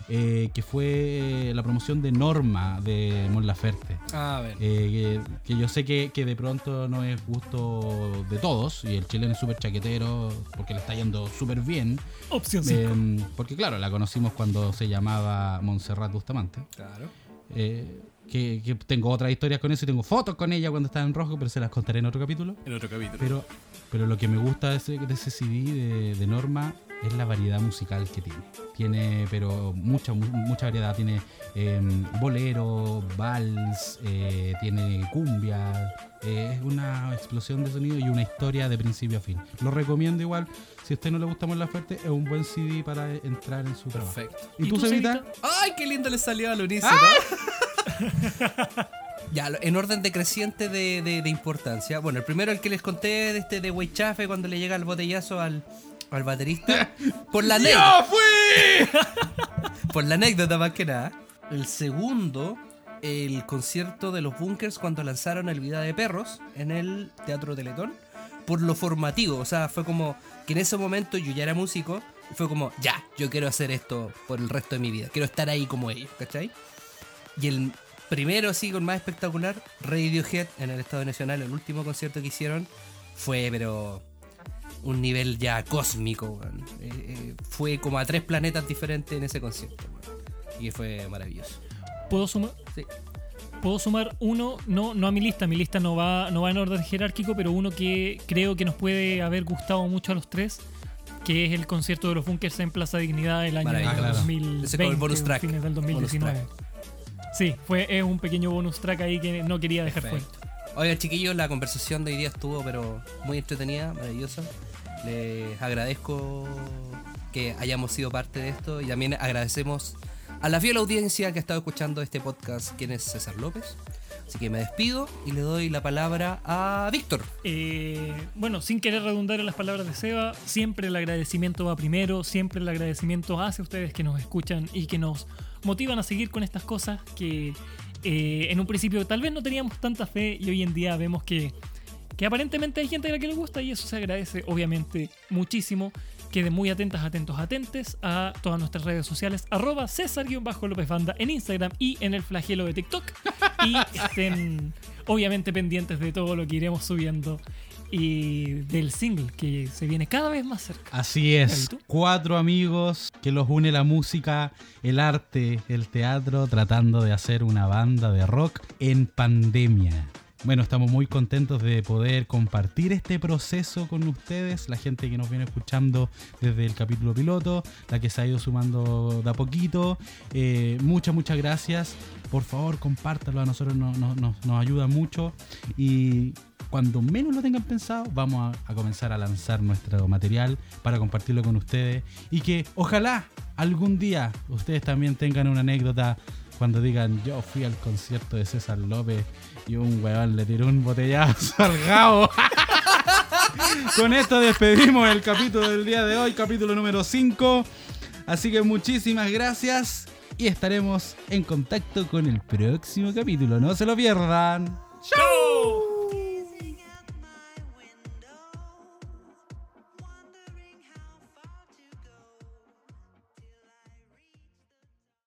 eh, que fue la promoción de Norma de Mon Laferte. a ver. Eh, que, que yo sé que, que de pronto no es gusto de todos y el chileno es súper chaquetero porque le está yendo súper bien. Opción 5. Eh, porque claro, la conocimos cuando se llamaba Montserrat Bustamante. Claro. Eh, que, que tengo otras historias con eso y tengo fotos con ella cuando estaba en rojo, pero se las contaré en otro capítulo. En otro capítulo. Pero, pero lo que me gusta de ese, de ese CD de, de Norma es la variedad musical que tiene. Tiene, pero mucha, mu- mucha variedad. Tiene eh, bolero, vals, eh, tiene cumbia. eh, es una explosión de sonido y una historia de principio a fin. Lo recomiendo igual. Si a usted no le gusta Mon Laferte, es un buen CD para entrar en su trabajo. Perfecto. ¿Y, tú, Cevita? ¡Ay, qué lindo le salió al unísono! ya, lo- en orden decreciente de, de- de importancia. Bueno, el primero, el que les conté de este de Weichafe cuando le llega el botellazo al, al baterista. por la anécdota. por la anécdota más que nada. El segundo, el concierto de los Bunkers cuando lanzaron el Vida de Perros en el Teatro Teletón. Por lo formativo, o sea, fue como que en ese momento yo ya era músico. y Fue como, ya, yo quiero hacer esto por el resto de mi vida. Quiero estar ahí como ellos, ¿cachai? Y el primero, así, con más espectacular, Radiohead en el Estado Nacional, el último concierto que hicieron, fue, pero un nivel ya cósmico, weón. Eh, eh, fue como a tres planetas diferentes en ese concierto, weón. Y fue maravilloso. ¿Puedo sumar? Sí. Puedo sumar uno, no, no a mi lista, mi lista no va, no va en orden jerárquico, pero uno que creo que nos puede haber gustado mucho a los tres, que es el concierto de los Bunkers en Plaza Dignidad el año Maravilloso. Claro. 2020, Ese como el bonus track. fines del Bonus 2019. Sí, fue es un pequeño bonus track ahí que no quería dejar fuera. Oigan, chiquillos, la conversación de hoy día estuvo, pero muy entretenida, maravillosa. Les agradezco que hayamos sido parte de esto y también agradecemos a la fiel audiencia que ha estado escuchando este podcast, quien es César López. Así que me despido y le doy la palabra a Víctor. Eh, bueno, sin querer redundar en las palabras de Seba, siempre el agradecimiento va primero, siempre el agradecimiento hacia ustedes que nos escuchan y que nos motivan a seguir con estas cosas que eh, en un principio tal vez no teníamos tanta fe y hoy en día vemos que, que aparentemente hay gente a la que le gusta y eso se agradece obviamente muchísimo. Queden muy atentas, atentos, atentes a todas nuestras redes sociales, arroba César-López Banda en Instagram y en el flagelo de TikTok. Y estén obviamente pendientes de todo lo que iremos subiendo y del single que se viene cada vez más cerca. Así es, cuatro amigos que los une la música, el arte, el teatro, tratando de hacer una banda de rock en pandemia. Bueno, estamos muy contentos de poder compartir este proceso con ustedes, la gente que nos viene escuchando desde el capítulo piloto, la que se ha ido sumando de a poquito. Eh, muchas, muchas gracias. Por favor, compártalo, a nosotros nos, nos- nos- nos ayuda mucho. Y cuando menos lo tengan pensado, vamos a, comenzar a lanzar nuestro material para compartirlo con ustedes. Y que ojalá algún día ustedes también tengan una anécdota cuando digan yo fui al concierto de César López y un weón le tiró un botellazo al gabo. Con esto despedimos el capítulo del día de hoy, capítulo número 5. Así que muchísimas gracias y estaremos en contacto con el próximo capítulo. No se lo pierdan. ¡Chao!